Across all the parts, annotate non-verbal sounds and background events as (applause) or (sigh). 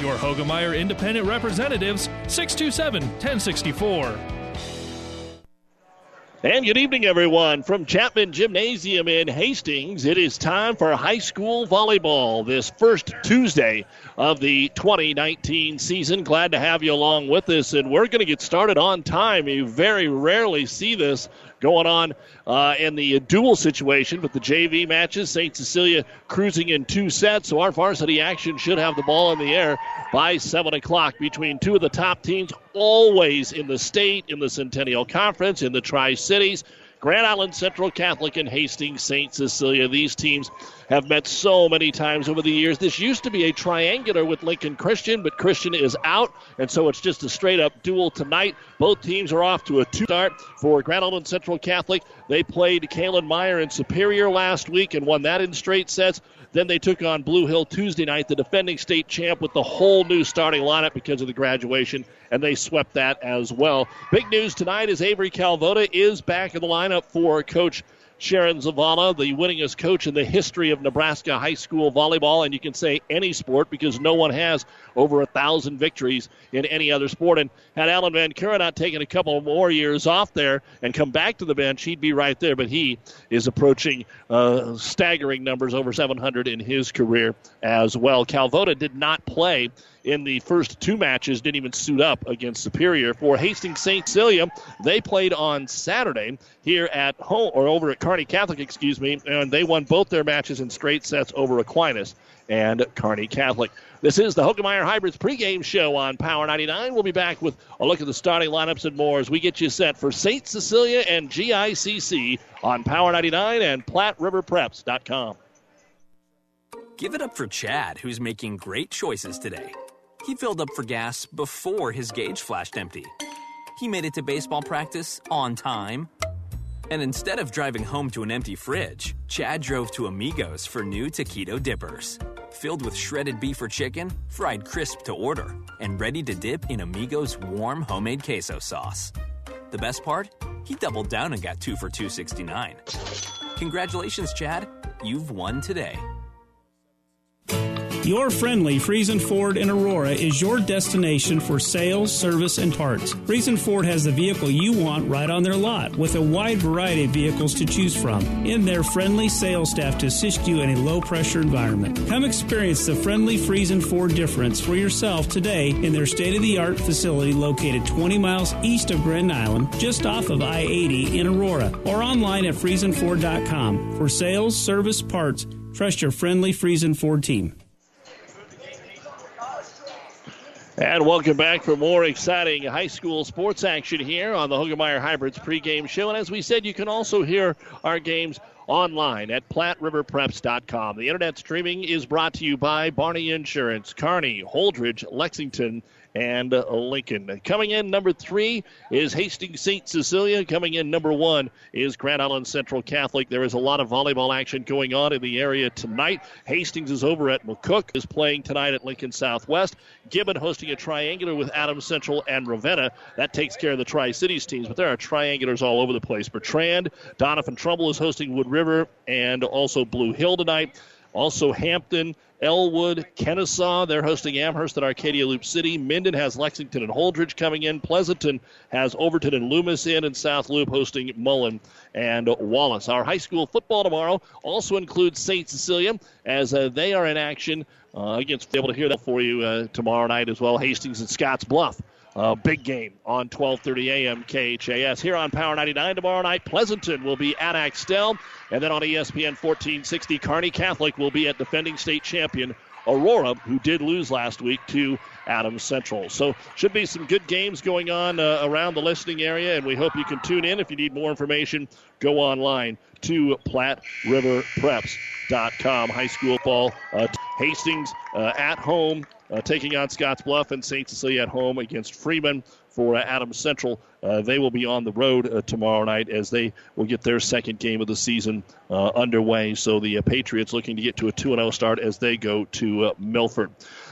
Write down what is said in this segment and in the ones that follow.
Your Hoegemeyer independent representatives, 627 1064. And good evening, everyone. From Chapman Gymnasium in Hastings, it is time for high school volleyball this first Tuesday of the 2019 season. Glad to have you along with us, and we're going to get started on time. You very rarely see this going on uh, in the dual situation with the JV matches. St. Cecilia cruising in two sets, so our varsity action should have the ball in the air by 7 o'clock between two of the top teams, always in the state, in the Centennial Conference, in the Tri Cities. Grand Island Central Catholic and Hastings St. Cecilia. These teams have met so many times over the years. This used to be a triangular with Lincoln Christian, but Christian is out, and so it's just a straight up duel tonight. Both teams are off to a two start for Grand Island Central Catholic. They played Kalen Meyer in Superior last week and won that in straight sets. Then they took on Blue Hill Tuesday night, the defending state champ, with the whole new starting lineup because of the graduation, and they swept that as well. Big news tonight is Avery Calvota is back in the lineup for Coach Sharon Zavala, the winningest coach in the history of Nebraska high school volleyball, and you can say any sport because no one has over a thousand victories in any other sport. And had Alan Van Kuren not taken a couple more years off there and come back to the bench, he'd be right there. But he is approaching uh, staggering numbers, over 700 in his career as well. Calvota did not play in the first two matches, didn't even suit up against Superior. For Hastings St. Cecilia, they played on Saturday here at home, or over at Kearney Catholic, excuse me, and they won both their matches in straight sets over Aquinas and Kearney Catholic. This is the Hoegemeyer Hybrids pregame show on Power 99. We'll be back with a look at the starting lineups and more as we get you set for St. Cecilia and GICC on Power 99 and PlatteRiverPreps.com. Give it up for Chad, who's making great choices today. He filled up for gas before his gauge flashed empty. He made it to baseball practice on time. And instead of driving home to an empty fridge, Chad drove to Amigos for new taquito dippers. Filled with shredded beef or chicken, fried crisp to order, and ready to dip in Amigos warm homemade queso sauce. The best part? He doubled down and got two for 269. Congratulations, Chad. You've won today. Your friendly Friesen Ford in Aurora is your destination for sales, service, and parts. Friesen Ford has the vehicle you want right on their lot with a wide variety of vehicles to choose from and their friendly sales staff to assist you in a low pressure environment. Come experience the friendly Friesen Ford difference for yourself today in their state of the art facility located 20 miles east of Grand Island, just off of I 80 in Aurora, or online at FriesenFord.com. For sales, service, parts, trust your friendly Friesen Ford team. And welcome back for more exciting high school sports action here on the Hoegemeyer Hybrids pregame show. And as we said, you can also hear our games online at PlatteRiverPreps.com. The internet streaming is brought to you by Barney Insurance, Kearney, Holdrege, Lexington, and uh, Lincoln. Coming in number three is Hastings St. Cecilia. Coming in number one is Grand Island Central Catholic. There is a lot of volleyball action going on in the area tonight. Hastings is over at McCook, is playing tonight at Lincoln Southwest. Gibbon hosting a triangular with Adams Central and Ravenna. That takes care of the Tri Cities teams, but there are triangulars all over the place. Bertrand, Doniphan Trumbull is hosting Wood River and also Blue Hill tonight. Also, Hampton, Elwood, Kenesaw, they're hosting Amherst at Arcadia Loop City. Minden has Lexington and Holdrege coming in. Pleasanton has Overton and Loomis in, and South Loop hosting Mullen and Wallace. Our high school football tomorrow also includes St. Cecilia as uh, they are in action uh, against. Be able to hear that for you uh, tomorrow night as well. Hastings and Scotts Bluff. Uh, big game on 12:30 a.m. KHAS here on Power 99 tomorrow night. Pleasanton will be at Axtell, and then on ESPN 1460, Kearney Catholic will be at defending state champion Aurora, who did lose last week to Adams Central. So should be some good games going on uh, around the listening area, and we hope you can tune in. If you need more information, go online to PlatteRiverPreps.com. High school ball uh, Hastings uh, at home uh, taking on Scotts Bluff and St. Cecilia at home against Freeman for uh, Adams Central. Uh, they will be on the road uh, tomorrow night as they will get their second game of the season uh, underway. So the uh, Patriots looking to get to a 2 0 start as they go to Milford.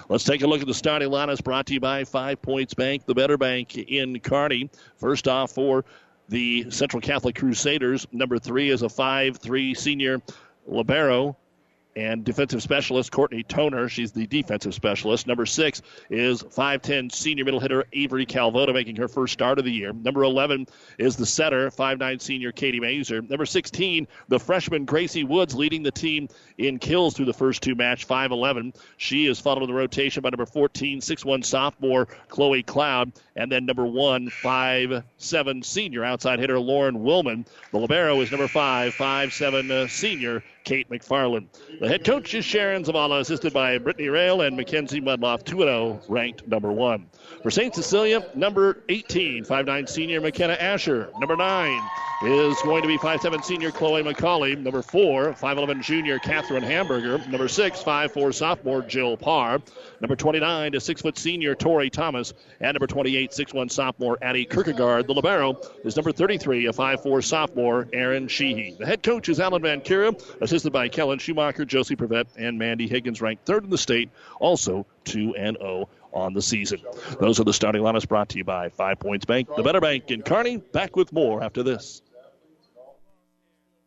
Let's take a look at the starting lineups brought to you by Five Points Bank, the better bank in Kearney. First off, for the Central Catholic Crusaders, number three is a 5 3 senior Libero and defensive specialist Courtney Toner. She's the defensive specialist. Number six is 5'10 senior middle hitter Avery Calvota, making her first start of the year. Number 11 is the setter, 5'9 senior Katie Mazer. Number 16, the freshman Gracie Woods, leading the team in kills through the first two match, 5'11. She is followed in the rotation by number 14, 6'1 sophomore Chloe Cloud, and then number one, 5'7 senior outside hitter Lauren Willman. The Libero is number five, 5'7 uh, senior Kate McFarland. The head coach is Sharon Zavala, assisted by Brittany Rail and Mackenzie Mudloff, 2 0, ranked number one. For St. Cecilia, number 18, 5'9 senior McKenna Asher. Number 9 is going to be 5'7 senior Chloe McCauley. Number 4, 5'11 junior Catherine Hamburger. Number 6, 5'4 sophomore Jill Parr. Number 29 is 6 foot senior Tori Thomas. And number 28, 6'1 sophomore Addie Kierkegaard. The Libero is number 33, a 5'4 sophomore Aaron Sheehy. The head coach is Alan Van Kira, assisted by Kellen Schumacher, Josie Prevet, and Mandy Higgins, ranked third in the state, also 2 and 0 on the season. Those are the starting lineups brought to you by Five Points Bank, the better bank in Kearney. Back with more after this.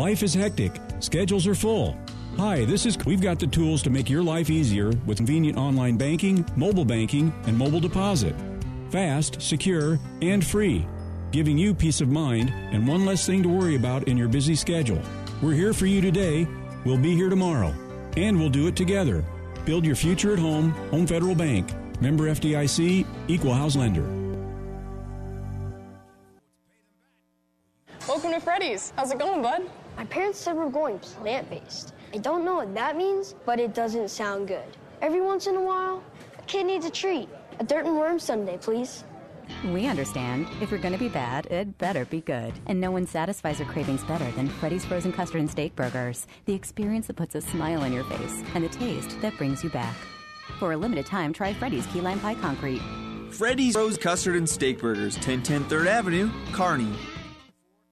Life is hectic, schedules are full. Hi, this is. We've got the tools to make your life easier with convenient online banking, mobile banking, and mobile deposit. Fast, secure, and free, giving you peace of mind and one less thing to worry about in your busy schedule. We're here for you today, we'll be here tomorrow, and we'll do it together. Build your future at home, Home Federal Bank. Member FDIC, Equal House Lender. Welcome to Freddy's. How's it going, bud? My parents said we're going plant based. I don't know what that means, but it doesn't sound good. Every once in a while, a kid needs a treat. A dirt and worm sundae, please. We understand. If you're going to be bad, it better be good. And no one satisfies your cravings better than Freddy's Frozen Custard and Steak Burgers. The experience that puts a smile on your face and the taste that brings you back. For a limited time, try Freddy's Key Lime Pie Concrete. Freddy's Frozen Custard and Steak Burgers, 1010 3rd Avenue, Kearney.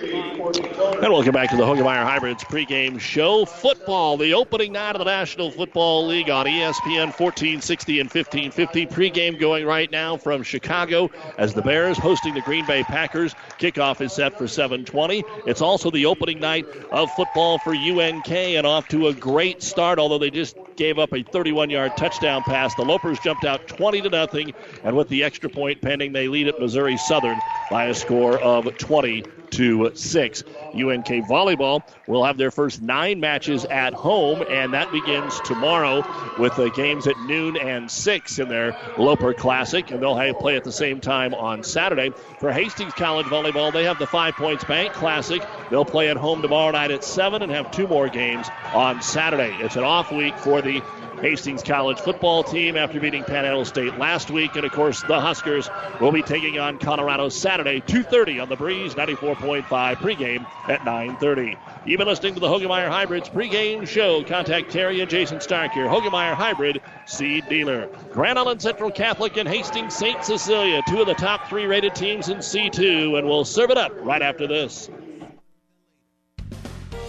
And welcome back to the Hoegemeyer Hybrids pregame show. Football, the opening night of the National Football League on ESPN 1460 and 1550. Pregame going right now from Chicago as the Bears hosting the Green Bay Packers. Kickoff is set for 720. It's also the opening night of football for UNK and off to a great start, although they just gave up a 31 yard touchdown pass. The Lopers jumped out 20 to nothing, and with the extra point pending, they lead at Missouri Southern by a score of 20 to 6. UNK Volleyball will have their first nine matches at home, and that begins tomorrow with the games at noon and 6 in their Loper Classic, and they'll play at the same time on Saturday. For Hastings College Volleyball, they have the Five Points Bank Classic. They'll play at home tomorrow night at 7 and have two more games on Saturday. It's an off week for the Hastings College football team after beating Panhandle State last week. And of course, the Huskers will be taking on Colorado Saturday, 2.30 on the Breeze, 94.5 pregame at 9.30. You've been listening to the Hoegemeyer Hybrids pregame show. Contact Terry and Jason Stark here. Hoegemeyer Hybrid seed dealer. Grand Island Central Catholic and Hastings St. Cecilia, two of the top three rated teams in C2, and we'll serve it up right after this.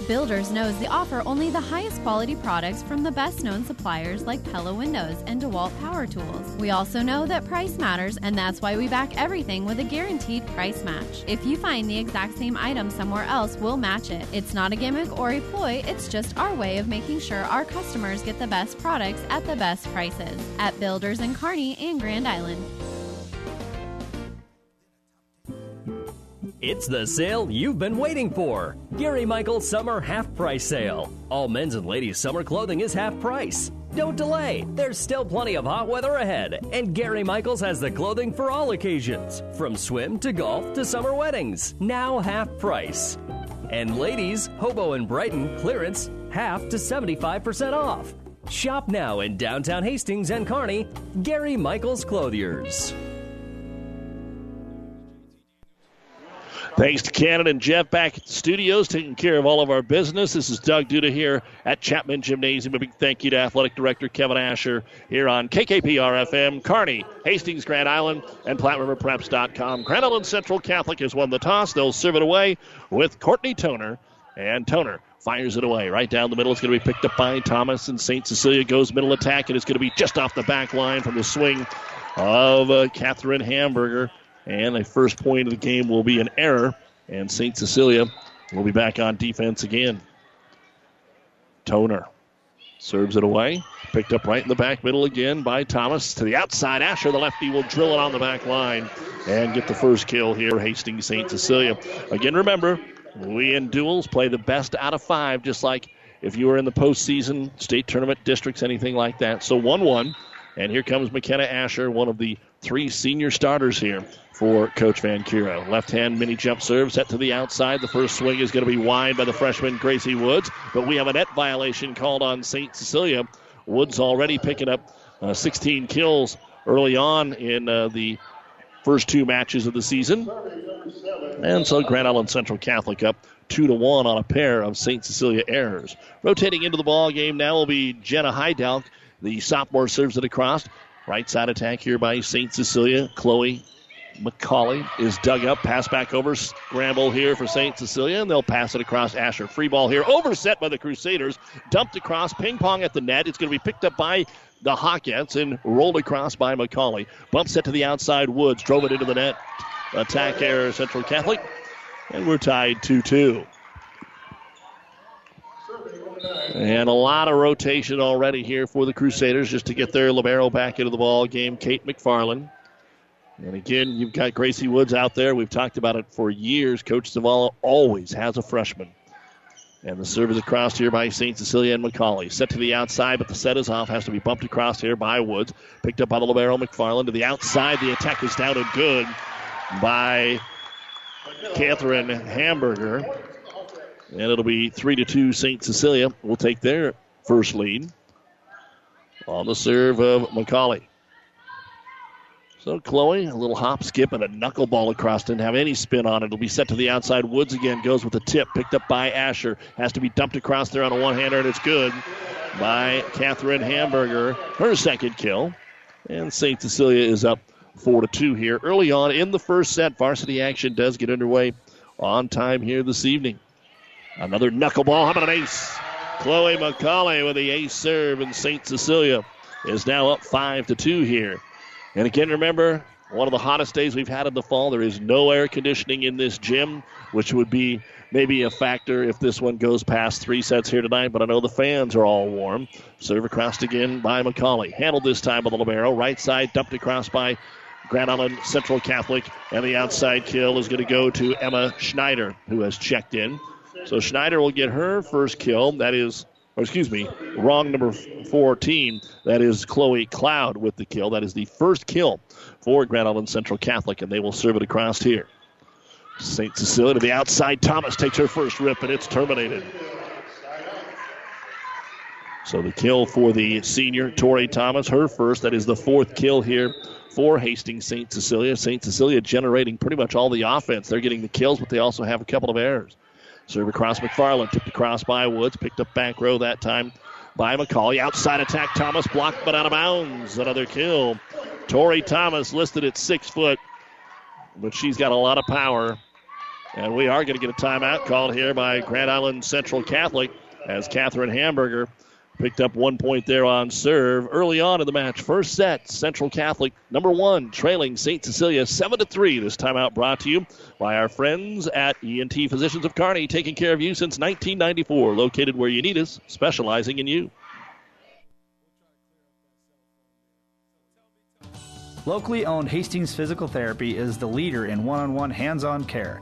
Builders knows they offer only the highest quality products from the best known suppliers like Pella Windows and DeWalt Power Tools. We also know that price matters, and that's why we back everything with a guaranteed price match. If you find the exact same item somewhere else, we'll match it. It's not a gimmick or a ploy, it's just our way of making sure our customers get the best products at the best prices. At Builders in Kearney and Grand Island. It's the sale you've been waiting for. Gary Michaels Summer Half Price Sale. All men's and ladies' summer clothing is half price. Don't delay. There's still plenty of hot weather ahead, and Gary Michaels has the clothing for all occasions, from swim to golf to summer weddings. Now half price. And ladies, Hobo and Brighton clearance half to 75% off. Shop now in downtown Hastings and Kearney, Gary Michaels Clothiers. Thanks to Cannon and Jeff back at the studios taking care of all of our business. This is Doug Duda here at Chapman Gymnasium. A big thank you to Athletic Director Kevin Asher here on KKPR FM, Kearney, Hastings, Grand Island, and PlatteRiverPreps.com. Grand Island Central Catholic has won the toss. They'll serve it away with Courtney Toner. And Toner fires it away right down the middle. It's going to be picked up by Thomas, and St. Cecilia goes middle attack, and it's going to be just off the back line from the swing of uh, Catherine Hamburger. And a first point of the game will be an error, and St. Cecilia will be back on defense again. Toner serves it away. Picked up right in the back middle again by Thomas to the outside. Asher, the lefty, will drill it on the back line and get the first kill here. Hastings St. Cecilia. Again, remember, we in duels play the best out of five, just like if you were in the postseason, state tournament, districts, anything like that. So 1 1. And here comes McKenna Asher, one of the three senior starters here for Coach Van Curo. Left hand mini jump serve set to the outside. The first swing is going to be wide by the freshman Gracie Woods, but we have a net violation called on St. Cecilia. Woods already picking up uh, 16 kills early on in uh, the first two matches of the season. And so Grand Island Central Catholic up two to one on a pair of St. Cecilia errors. Rotating into the ball game now will be Jenna Heidelk. The sophomore serves it across. Right side attack here by St. Cecilia. Chloe McCauley is dug up. Pass back over. Scramble here for St. Cecilia, and they'll pass it across Asher. Free ball here. Overset by the Crusaders. Dumped across. Ping pong at the net. It's going to be picked up by the Hawkettes and rolled across by McCauley. Bump set to the outside. Woods drove it into the net. Attack error, Central Catholic. And we're tied 2 2. And a lot of rotation already here for the Crusaders just to get their libero back into the ball game. Kate McFarland. And again, you've got Gracie Woods out there. We've talked about it for years. Coach Zavala always has a freshman. And the serve is across here by St. Cecilia and McCauley. Set to the outside, but the set is off. Has to be bumped across here by Woods. Picked up by the Libero McFarland to the outside. The attack is down and good by Catherine Hamburger. And it'll be 3 to 2 St. Cecilia will take their first lead on the serve of McCauley. So Chloe, a little hop, skip, and a knuckleball across. Didn't have any spin on it. It'll be set to the outside. Woods again goes with the tip. Picked up by Asher. Has to be dumped across there on a one-hander, and it's good by Catherine Hamburger. Her second kill. And St. Cecilia is up 4 to 2 here. Early on in the first set, varsity action does get underway on time here this evening. Another knuckleball. How about an ace? Chloe McCauley with the ace serve, and St. Cecilia is now up 5 to 2 here. And again, remember, one of the hottest days we've had in the fall. There is no air conditioning in this gym, which would be maybe a factor if this one goes past three sets here tonight. But I know the fans are all warm. Serve across again by McCauley. Handled this time by the Libero. Right side, dumped across by Grand Island Central Catholic. And the outside kill is going to go to Emma Schneider, who has checked in. So Schneider will get her first kill. That is or excuse me, wrong number 14. That is Chloe Cloud with the kill. That is the first kill for Grand Island Central Catholic, and they will serve it across here. St. Cecilia to the outside. Thomas takes her first rip, and it's terminated. So the kill for the senior, Tori Thomas, her first. That is the fourth kill here for Hastings St. Cecilia. St. Cecilia generating pretty much all the offense. They're getting the kills, but they also have a couple of errors. Serve across McFarland. Took Tipped across by Woods. Picked up back row that time by McCauley. Outside attack. Thomas blocked but out of bounds. Another kill. Tori Thomas listed at six foot, but she's got a lot of power. And we are going to get a timeout called here by Grand Island Central Catholic as Catherine Hamburger picked up one point there on serve early on in the match. First set, Central Catholic number one, trailing St. Cecilia seven to three. This timeout brought to you by our friends at ENT Physicians of Kearney, taking care of you since 1994. Located where you need us, specializing in you. Locally owned Hastings Physical Therapy is the leader in one on one hands on care.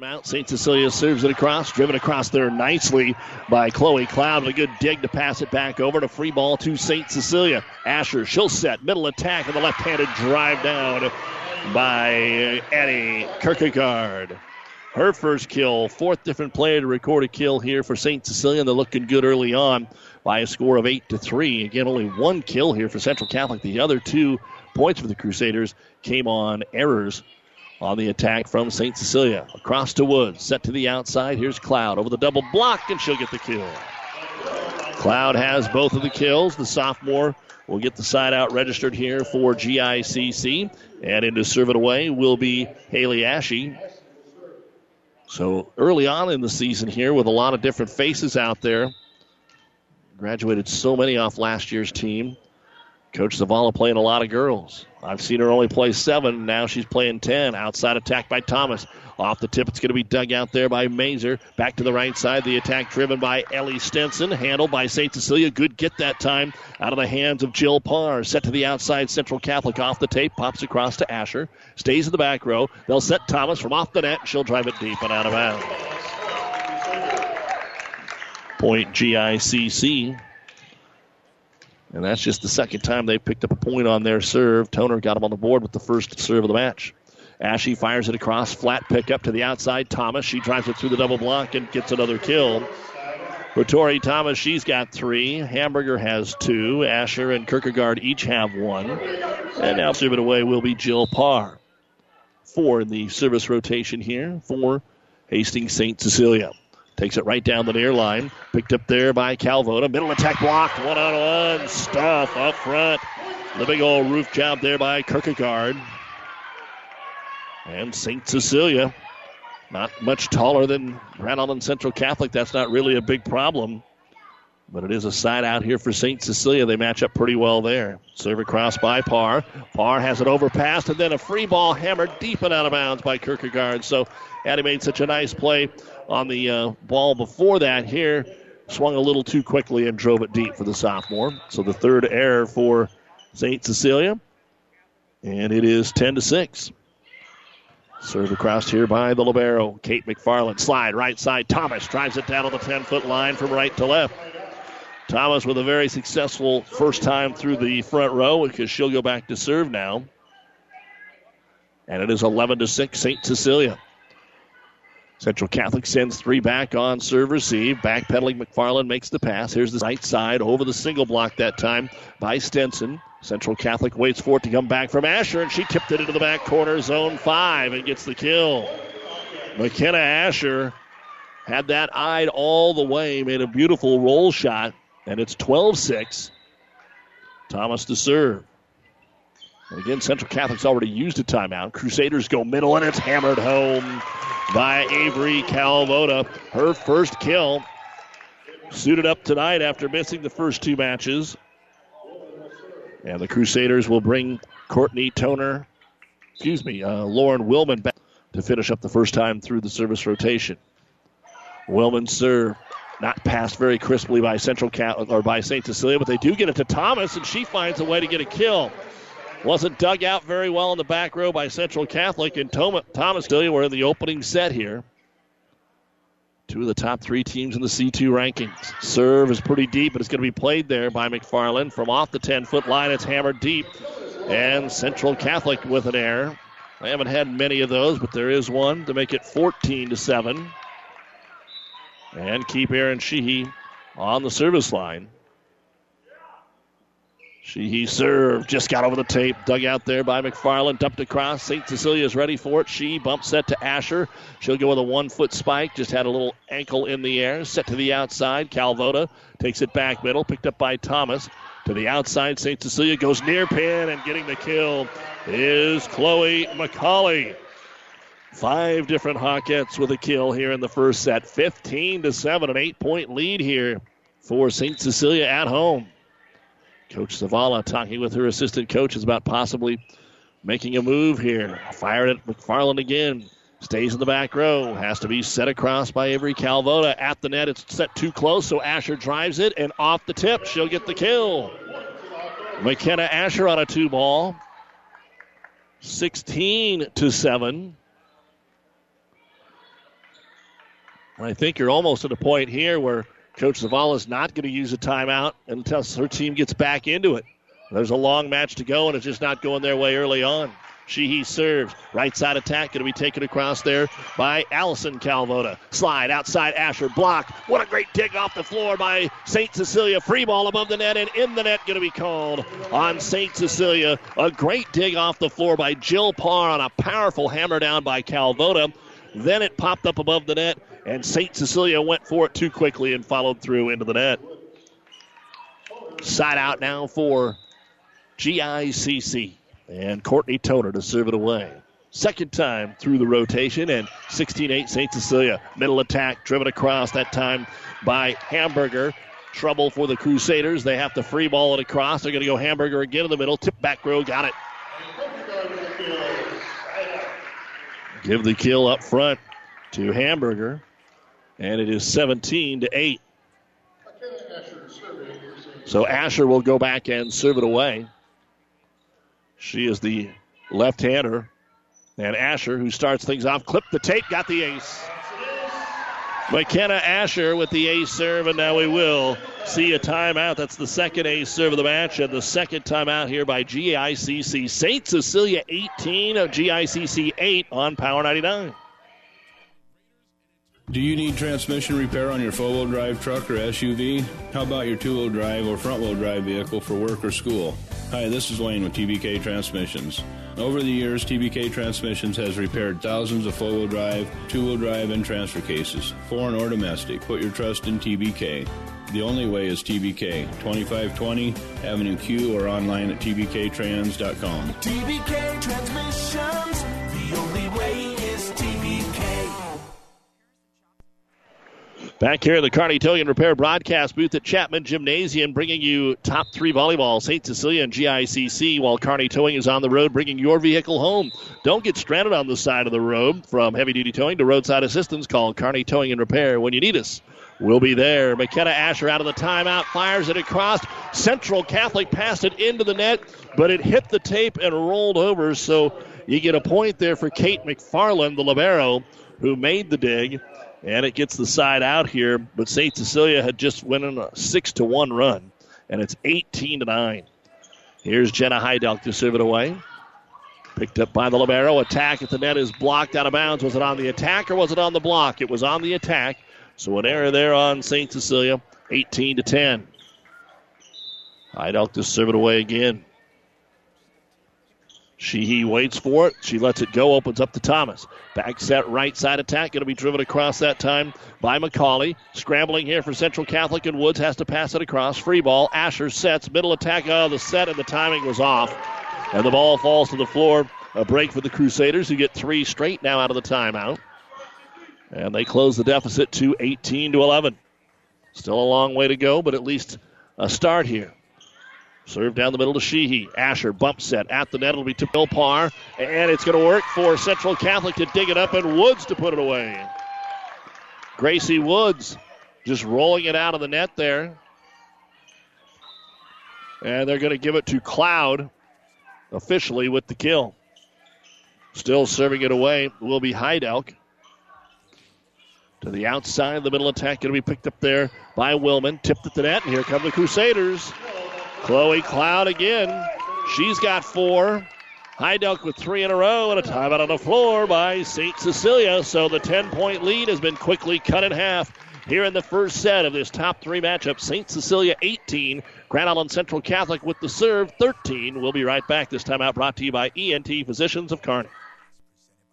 Timeout. St. Cecilia serves it across, driven across there nicely by Chloe Cloud. A good dig to pass it back over to free ball to St. Cecilia. Asher, she'll set middle attack and the left-handed drive down by Annie Kierkegaard. Her first kill, fourth different player to record a kill here for St. Cecilia. They're looking good early on by a score of eight to three. Again, only one kill here for Central Catholic. The other two points for the Crusaders came on errors on the attack from St. Cecilia. Across to Woods, set to the outside. Here's Cloud over the double block, and she'll get the kill. Cloud has both of the kills. The sophomore will get the side out registered here for GICC. And in to serve it away will be Haley Ashe. So early on in the season here, with a lot of different faces out there, graduated so many off last year's team. Coach Zavala playing a lot of girls. I've seen her only play seven. Now she's playing ten. Outside attack by Thomas. Off the tip, it's going to be dug out there by Mazer. Back to the right side. The attack driven by Ellie Stenson. Handled by St. Cecilia. Good get that time out of the hands of Jill Parr. Set to the outside. Central Catholic off the tape. Pops across to Asher. Stays in the back row. They'll set Thomas from off the net. She'll drive it deep and out of bounds. Point GICC. And that's just the second time they picked up a point on their serve. Toner got them on the board with the first serve of the match. Ashe fires it across, flat pick up to the outside. Thomas, she drives it through the double block and gets another kill. For Tori Thomas, she's got three. Hamburger has two. Asher and Kierkegaard each have one. And now serve it away will be Jill Parr. Four in the service rotation here for Hastings St. Cecilia. Takes it right down the near line. Picked up there by Calvota. Middle attack blocked. One on one. Stuff up front. The big old roof job there by Kierkegaard. And St. Cecilia, not much taller than Grand Island Central Catholic. That's not really a big problem. But it is a side out here for St. Cecilia. They match up pretty well there. Serve across by Parr. Parr has it overpassed, and then a free ball hammered deep and out of bounds by Kierkegaard. So Addie made such a nice play on the uh, ball before that here. Swung a little too quickly and drove it deep for the sophomore. So the third error for St. Cecilia. And it is 10 to 6. Serve across here by the Libero. Kate McFarland. Slide right side. Thomas drives it down on the 10 foot line from right to left. Thomas with a very successful first time through the front row because she'll go back to serve now. And it is 11 to 6, St. Cecilia. Central Catholic sends three back on serve receive. Backpedaling McFarland makes the pass. Here's the right side over the single block that time by Stenson. Central Catholic waits for it to come back from Asher, and she tipped it into the back corner, zone five, and gets the kill. McKenna Asher had that eyed all the way, made a beautiful roll shot, and it's 12 6. Thomas to serve. Again, Central Catholic's already used a timeout. Crusaders go middle, and it's hammered home by Avery Calvota. Her first kill. Suited up tonight after missing the first two matches. And the Crusaders will bring Courtney Toner, excuse me, uh, Lauren Willman back to finish up the first time through the service rotation. Willman serve not passed very crisply by Central Cat or by St. Cecilia, but they do get it to Thomas, and she finds a way to get a kill. Wasn't dug out very well in the back row by Central Catholic, and Thomas Cecilia were in the opening set here. Two of the top three teams in the C2 rankings. Serve is pretty deep, but it's going to be played there by McFarland. From off the 10 foot line, it's hammered deep. And Central Catholic with an error. I haven't had many of those, but there is one to make it 14 to 7. And keep Aaron Sheehy on the service line. Sheehy served, just got over the tape, dug out there by McFarland, dumped across. St. Cecilia is ready for it. She bumps set to Asher. She'll go with a one foot spike, just had a little ankle in the air. Set to the outside. Calvota takes it back middle, picked up by Thomas. To the outside, St. Cecilia goes near pin, and getting the kill is Chloe McCauley. Five different Hawkettes with a kill here in the first set. 15 to 7, an eight point lead here for St. Cecilia at home. Coach Zavala talking with her assistant coaches about possibly making a move here. Fired at McFarland again. Stays in the back row. Has to be set across by Avery Calvota. At the net, it's set too close, so Asher drives it, and off the tip, she'll get the kill. McKenna Asher on a two ball. 16 to 7. I think you're almost at a point here where Coach Zavala is not going to use a timeout until her team gets back into it. There's a long match to go, and it's just not going their way early on. Sheehy serves. Right side attack going to be taken across there by Allison Calvota. Slide outside Asher. Block. What a great dig off the floor by St. Cecilia. Free ball above the net and in the net going to be called on St. Cecilia. A great dig off the floor by Jill Parr on a powerful hammer down by Calvota. Then it popped up above the net, and St. Cecilia went for it too quickly and followed through into the net. Side out now for GICC. And Courtney Toner to serve it away. Second time through the rotation, and 16 8 St. Cecilia. Middle attack driven across, that time by Hamburger. Trouble for the Crusaders. They have to free ball it across. They're going to go Hamburger again in the middle. Tip back row, got it. Give the kill up front to Hamburger, and it is 17 to 8. So Asher will go back and serve it away. She is the left hander. And Asher, who starts things off, clipped the tape, got the ace. McKenna Asher with the ace serve, and now we will see a timeout. That's the second ace serve of the match, and the second timeout here by GICC. St. Cecilia 18 of GICC 8 on Power 99. Do you need transmission repair on your four wheel drive truck or SUV? How about your two wheel drive or front wheel drive vehicle for work or school? Hi, this is Wayne with TBK Transmissions. Over the years, TBK Transmissions has repaired thousands of four wheel drive, two wheel drive, and transfer cases, foreign or domestic. Put your trust in TBK. The only way is TBK, 2520 Avenue Q or online at tbktrans.com. TBK Transmissions, Back here in the Kearney Towing and Repair broadcast booth at Chapman Gymnasium, bringing you top three volleyball, St. Cecilia and GICC, while Kearney Towing is on the road, bringing your vehicle home. Don't get stranded on the side of the road. From heavy duty towing to roadside assistance, call Kearney Towing and Repair when you need us. We'll be there. McKenna Asher out of the timeout, fires it across. Central Catholic passed it into the net, but it hit the tape and rolled over. So you get a point there for Kate McFarland, the Libero, who made the dig and it gets the side out here. But St. Cecilia had just went on a six to one run, and it's 18 to nine. Here's Jenna Heidelk to serve it away. Picked up by the libero. Attack at the net is blocked out of bounds. Was it on the attack or was it on the block? It was on the attack. So an error there on St. Cecilia. 18 to 10. Heidelk to serve it away again. Sheehy waits for it. She lets it go. Opens up to Thomas. Back set right side attack. Going to be driven across that time by McCauley. Scrambling here for Central Catholic and Woods has to pass it across. Free ball. Asher sets. Middle attack. Oh, the set and the timing was off. And the ball falls to the floor. A break for the Crusaders who get three straight now out of the timeout. And they close the deficit to 18 to 11. Still a long way to go, but at least a start here. Serve down the middle to Sheehy. Asher bump set at the net. It'll be to Jill Parr. And it's going to work for Central Catholic to dig it up and Woods to put it away. Gracie Woods just rolling it out of the net there. And they're going to give it to Cloud officially with the kill. Still serving it away will be Heidelk. To the outside, the middle attack going to be picked up there by Willman. Tipped at the net, and here come the Crusaders. Chloe Cloud again. She's got four. Heidelk with three in a row and a timeout on the floor by St. Cecilia. So the 10 point lead has been quickly cut in half here in the first set of this top three matchup. St. Cecilia 18, Grand Island Central Catholic with the serve 13. We'll be right back. This time out brought to you by ENT Physicians of Kearney.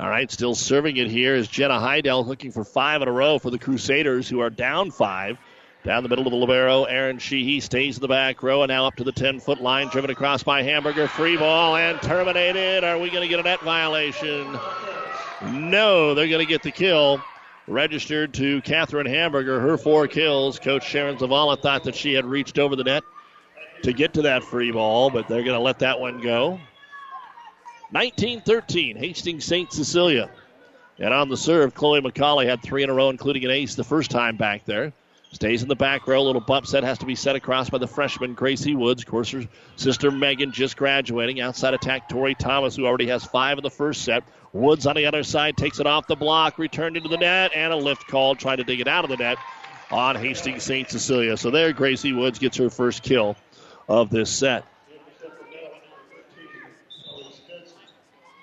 All right, still serving it here is Jenna Heidel looking for five in a row for the Crusaders, who are down five. Down the middle of the Libero, Aaron Sheehy stays in the back row and now up to the 10 foot line, driven across by Hamburger. Free ball and terminated. Are we going to get a net violation? No, they're going to get the kill. Registered to Catherine Hamburger, her four kills. Coach Sharon Zavala thought that she had reached over the net to get to that free ball, but they're going to let that one go. 19 13, Hastings St. Cecilia. And on the serve, Chloe McCauley had three in a row, including an ace the first time back there. Stays in the back row. A little bump set has to be set across by the freshman Gracie Woods. Of course, her sister Megan just graduating. Outside attack, Tori Thomas, who already has five in the first set. Woods on the other side takes it off the block, returned into the net, and a lift call trying to dig it out of the net on Hastings St. Cecilia. So there, Gracie Woods gets her first kill of this set.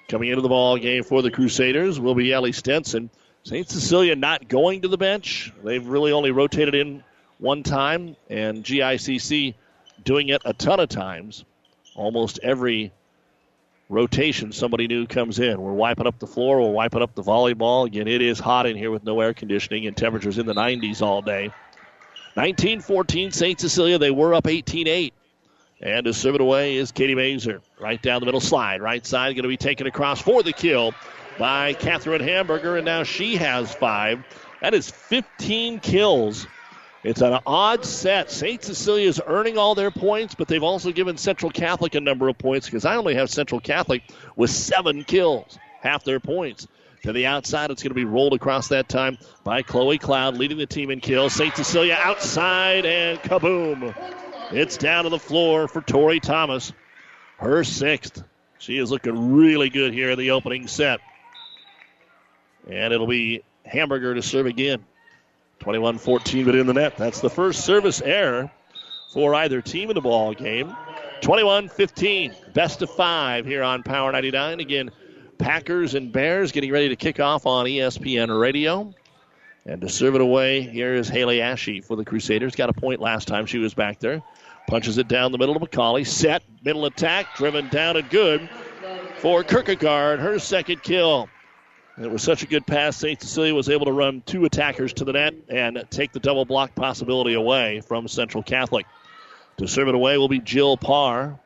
Coming into the ball game for the Crusaders will be Ellie Stenson. St. Cecilia not going to the bench. They've really only rotated in one time, and GICC doing it a ton of times. Almost every rotation, somebody new comes in. We're wiping up the floor, we're wiping up the volleyball. Again, it is hot in here with no air conditioning and temperatures in the 90s all day. 19 14, St. Cecilia. They were up 18 8. And to serve it away is Katie Mazer. Right down the middle slide. Right side going to be taken across for the kill by Catherine Hamburger. And now she has five. That is 15 kills. It's an odd set. St. Cecilia is earning all their points, but they've also given Central Catholic a number of points because I only have Central Catholic with seven kills, half their points. To the outside, it's going to be rolled across that time by Chloe Cloud, leading the team in kills. St. Cecilia outside, and kaboom! It's down to the floor for Tori Thomas. Her sixth. She is looking really good here in the opening set. And it'll be Hamburger to serve again. 21 14, but in the net. That's the first service error for either team in the ball game. 21 15, best of five here on Power 99. Again, Packers and Bears getting ready to kick off on ESPN Radio. And to serve it away, here is Haley Ashe for the Crusaders. Got a point last time she was back there. Punches it down the middle of McCauley. Set, middle attack, driven down and good for Kierkegaard. Her second kill. It was such a good pass. St. Cecilia was able to run two attackers to the net and take the double block possibility away from Central Catholic. To serve it away will be Jill Parr.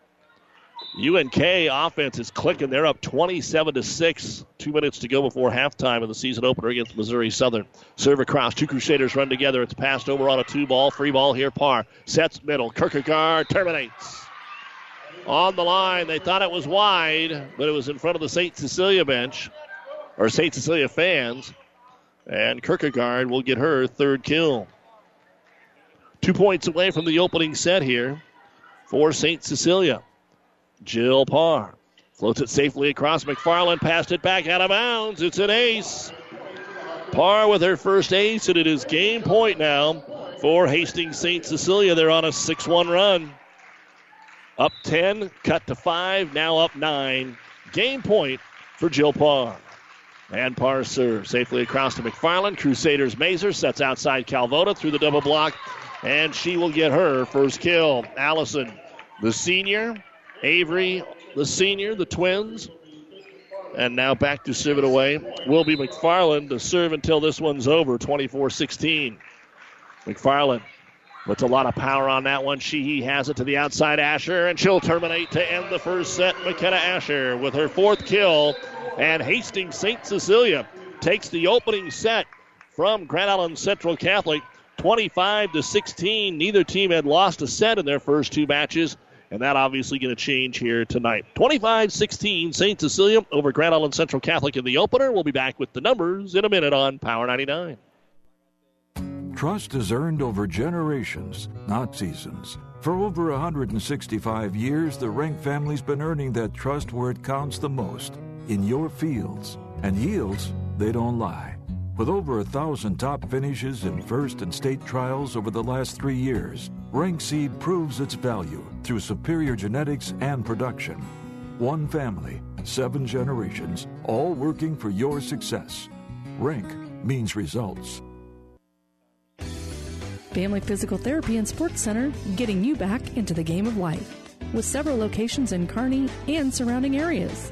UNK offense is clicking. They're up 27 to 6. Two minutes to go before halftime of the season opener against Missouri Southern. Serve across. Two Crusaders run together. It's passed over on a two ball. Free ball here. Parr sets middle. Kierkegaard terminates. On the line. They thought it was wide, but it was in front of the St. Cecilia bench or St. Cecilia fans. And Kierkegaard will get her third kill. Two points away from the opening set here for St. Cecilia. Jill Parr floats it safely across McFarland, passed it back out of bounds. It's an ace. Parr with her first ace, and it is game point now for Hastings St. Cecilia. They're on a 6 1 run. Up 10, cut to 5, now up 9. Game point for Jill Parr. And Parr serves safely across to McFarland. Crusaders Mazer sets outside Calvota through the double block, and she will get her first kill. Allison, the senior, Avery, the senior, the twins. And now back to serve it away will be McFarland to serve until this one's over, 24 16. McFarland puts a lot of power on that one. She has it to the outside, Asher, and she'll terminate to end the first set. McKenna Asher with her fourth kill. And Hastings St. Cecilia takes the opening set from Grand Island Central Catholic 25 to 16. Neither team had lost a set in their first two matches and that obviously going to change here tonight. 25 16, St. Cecilia over Grand Island Central Catholic in the opener. We'll be back with the numbers in a minute on Power 99. Trust is earned over generations, not seasons. For over 165 years, the Rank family's been earning that trust where it counts the most in your fields. And yields, they don't lie. With over a thousand top finishes in first and state trials over the last three years, Rank Seed proves its value through superior genetics and production. One family, seven generations, all working for your success. Rank means results. Family Physical Therapy and Sports Center, getting you back into the game of life, with several locations in Kearney and surrounding areas.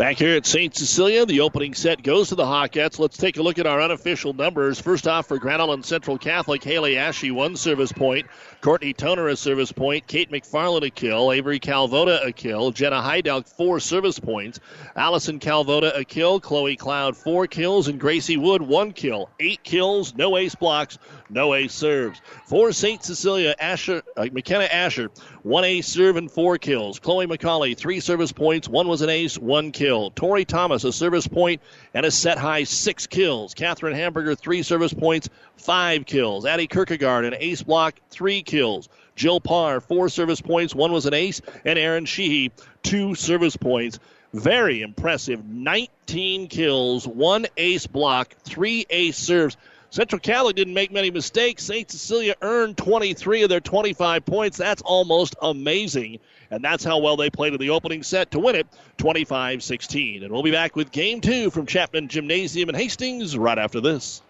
Back here at St. Cecilia, the opening set goes to the Hawkettes. Let's take a look at our unofficial numbers. First off, for Grand Island Central Catholic, Haley Ashe, one service point. Courtney Toner, a service point. Kate McFarland, a kill. Avery Calvoda, a kill. Jenna Heidelk, four service points. Allison Calvoda, a kill. Chloe Cloud, four kills. And Gracie Wood, one kill. Eight kills, no ace blocks, no ace serves. For St. Cecilia, Asher, uh, McKenna Asher, one ace serve and four kills. Chloe McCauley, three service points. One was an ace, one kill kill. Tori Thomas, a service point and a set high six kills. Catherine Hamburger, three service points, five kills. Addie Kierkegaard, an ace block, three kills. Jill Parr, four service points, one was an ace. And Erin Sheehy, two service points. Very impressive. 19 kills, one ace block, three ace serves. Central Catholic didn't make many mistakes. St. Cecilia earned 23 of their 25 points. That's almost amazing. And that's how well they played in the opening set to win it 25 16. And we'll be back with game two from Chapman Gymnasium in Hastings right after this.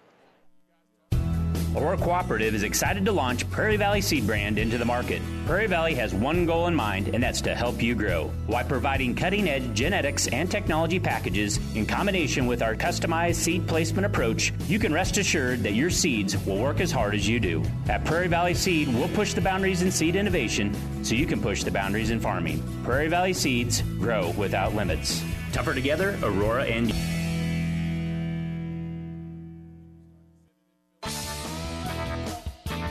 Aurora Cooperative is excited to launch Prairie Valley Seed Brand into the market. Prairie Valley has one goal in mind, and that's to help you grow. While providing cutting edge genetics and technology packages in combination with our customized seed placement approach, you can rest assured that your seeds will work as hard as you do. At Prairie Valley Seed, we'll push the boundaries in seed innovation so you can push the boundaries in farming. Prairie Valley Seeds grow without limits. Tougher together, Aurora and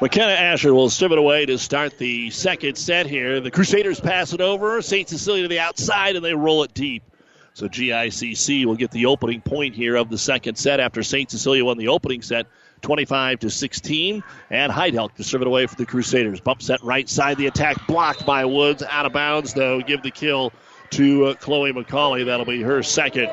McKenna Asher will serve it away to start the second set here. The Crusaders pass it over. St. Cecilia to the outside, and they roll it deep. So GICC will get the opening point here of the second set after St. Cecilia won the opening set 25 to 16. And Heidelk to serve it away for the Crusaders. Bump set right side. The attack blocked by Woods. Out of bounds, though. Give the kill to uh, Chloe McCauley. That'll be her second.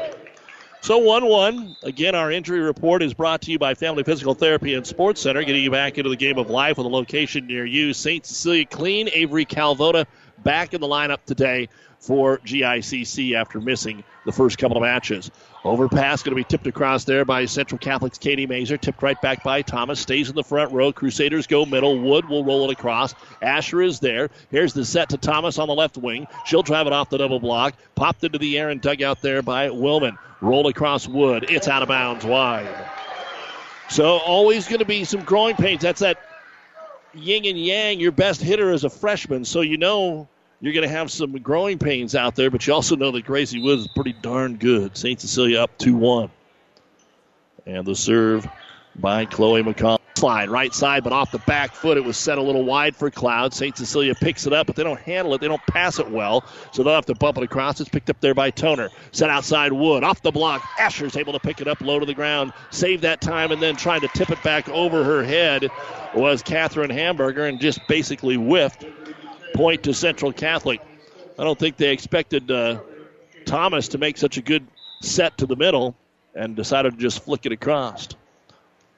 So 1 1. Again, our injury report is brought to you by Family Physical Therapy and Sports Center, getting you back into the game of life with a location near you. St. Cecilia clean. Avery Calvoda back in the lineup today for GICC after missing the first couple of matches. Overpass going to be tipped across there by Central Catholic's Katie Mazer. Tipped right back by Thomas. Stays in the front row. Crusaders go middle. Wood will roll it across. Asher is there. Here's the set to Thomas on the left wing. She'll drive it off the double block. Popped into the air and dug out there by Willman. Roll across Wood. It's out of bounds wide. So always going to be some growing pains. That's that yin and yang. Your best hitter is a freshman, so you know you're going to have some growing pains out there, but you also know that Gracie Woods is pretty darn good. St. Cecilia up 2 1. And the serve by Chloe McCall. Slide right side, but off the back foot. It was set a little wide for Cloud. St. Cecilia picks it up, but they don't handle it. They don't pass it well, so they'll have to bump it across. It's picked up there by Toner. Set outside Wood. Off the block. Asher's able to pick it up low to the ground, save that time, and then trying to tip it back over her head was Catherine Hamburger and just basically whiffed. Point to Central Catholic. I don't think they expected uh, Thomas to make such a good set to the middle and decided to just flick it across.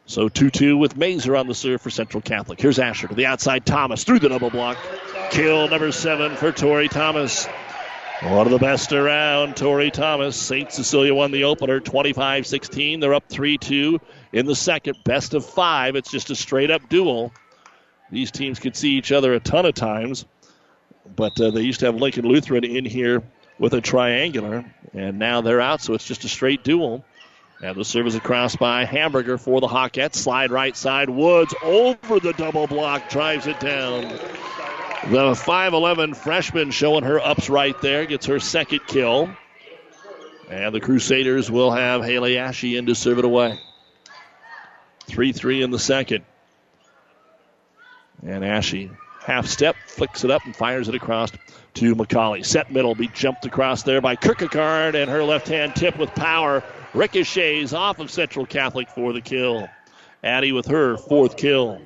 So 2 2 with Mazer on the serve for Central Catholic. Here's Asher to the outside. Thomas through the double block. Kill number seven for Tori Thomas. One of the best around, Tori Thomas. St. Cecilia won the opener 25 16. They're up 3 2 in the second. Best of five. It's just a straight up duel. These teams could see each other a ton of times, but uh, they used to have Lincoln Lutheran in here with a triangular, and now they're out, so it's just a straight duel. And the serve is across by Hamburger for the Hawkettes. Slide right side. Woods over the double block, drives it down. The 5'11 freshman showing her ups right there, gets her second kill. And the Crusaders will have Haley Ashe in to serve it away. 3 3 in the second. And Ashe, half step, flicks it up and fires it across to McCauley. Set middle, be jumped across there by Kierkegaard, and her left hand tip with power ricochets off of Central Catholic for the kill. Addie with her fourth kill.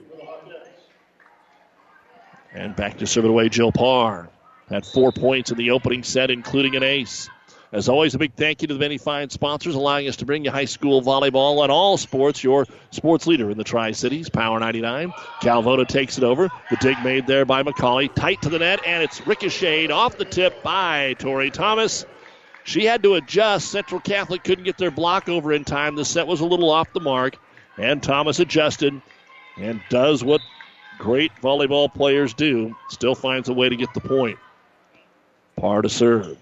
And back to serve it away, Jill Parr. Had four points in the opening set, including an ace. As always, a big thank you to the many fine sponsors allowing us to bring you high school volleyball on all sports. Your sports leader in the Tri Cities, Power 99. Calvota takes it over. The dig made there by McCauley. Tight to the net, and it's ricocheted off the tip by Tori Thomas. She had to adjust. Central Catholic couldn't get their block over in time. The set was a little off the mark, and Thomas adjusted and does what great volleyball players do. Still finds a way to get the point. Parr to serve.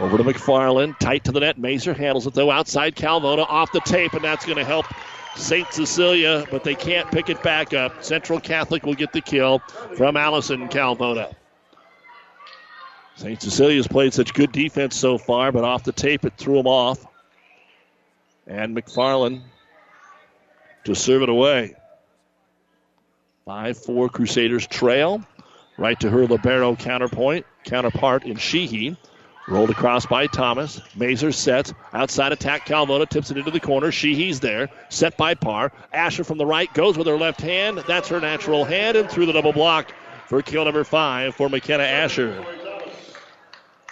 Over to McFarland. Tight to the net. Mazer handles it, though. Outside Calvona off the tape, and that's going to help St. Cecilia, but they can't pick it back up. Central Catholic will get the kill from Allison Calvona. St. Cecilia's played such good defense so far, but off the tape it threw them off. And McFarland to serve it away. 5 4 Crusaders trail. Right to her libero counterpoint, counterpart in Sheehy. Rolled across by Thomas. Mazer sets. Outside attack. Calvota tips it into the corner. Sheehy's there. Set by Parr. Asher from the right goes with her left hand. That's her natural hand and through the double block for kill number five for McKenna Asher.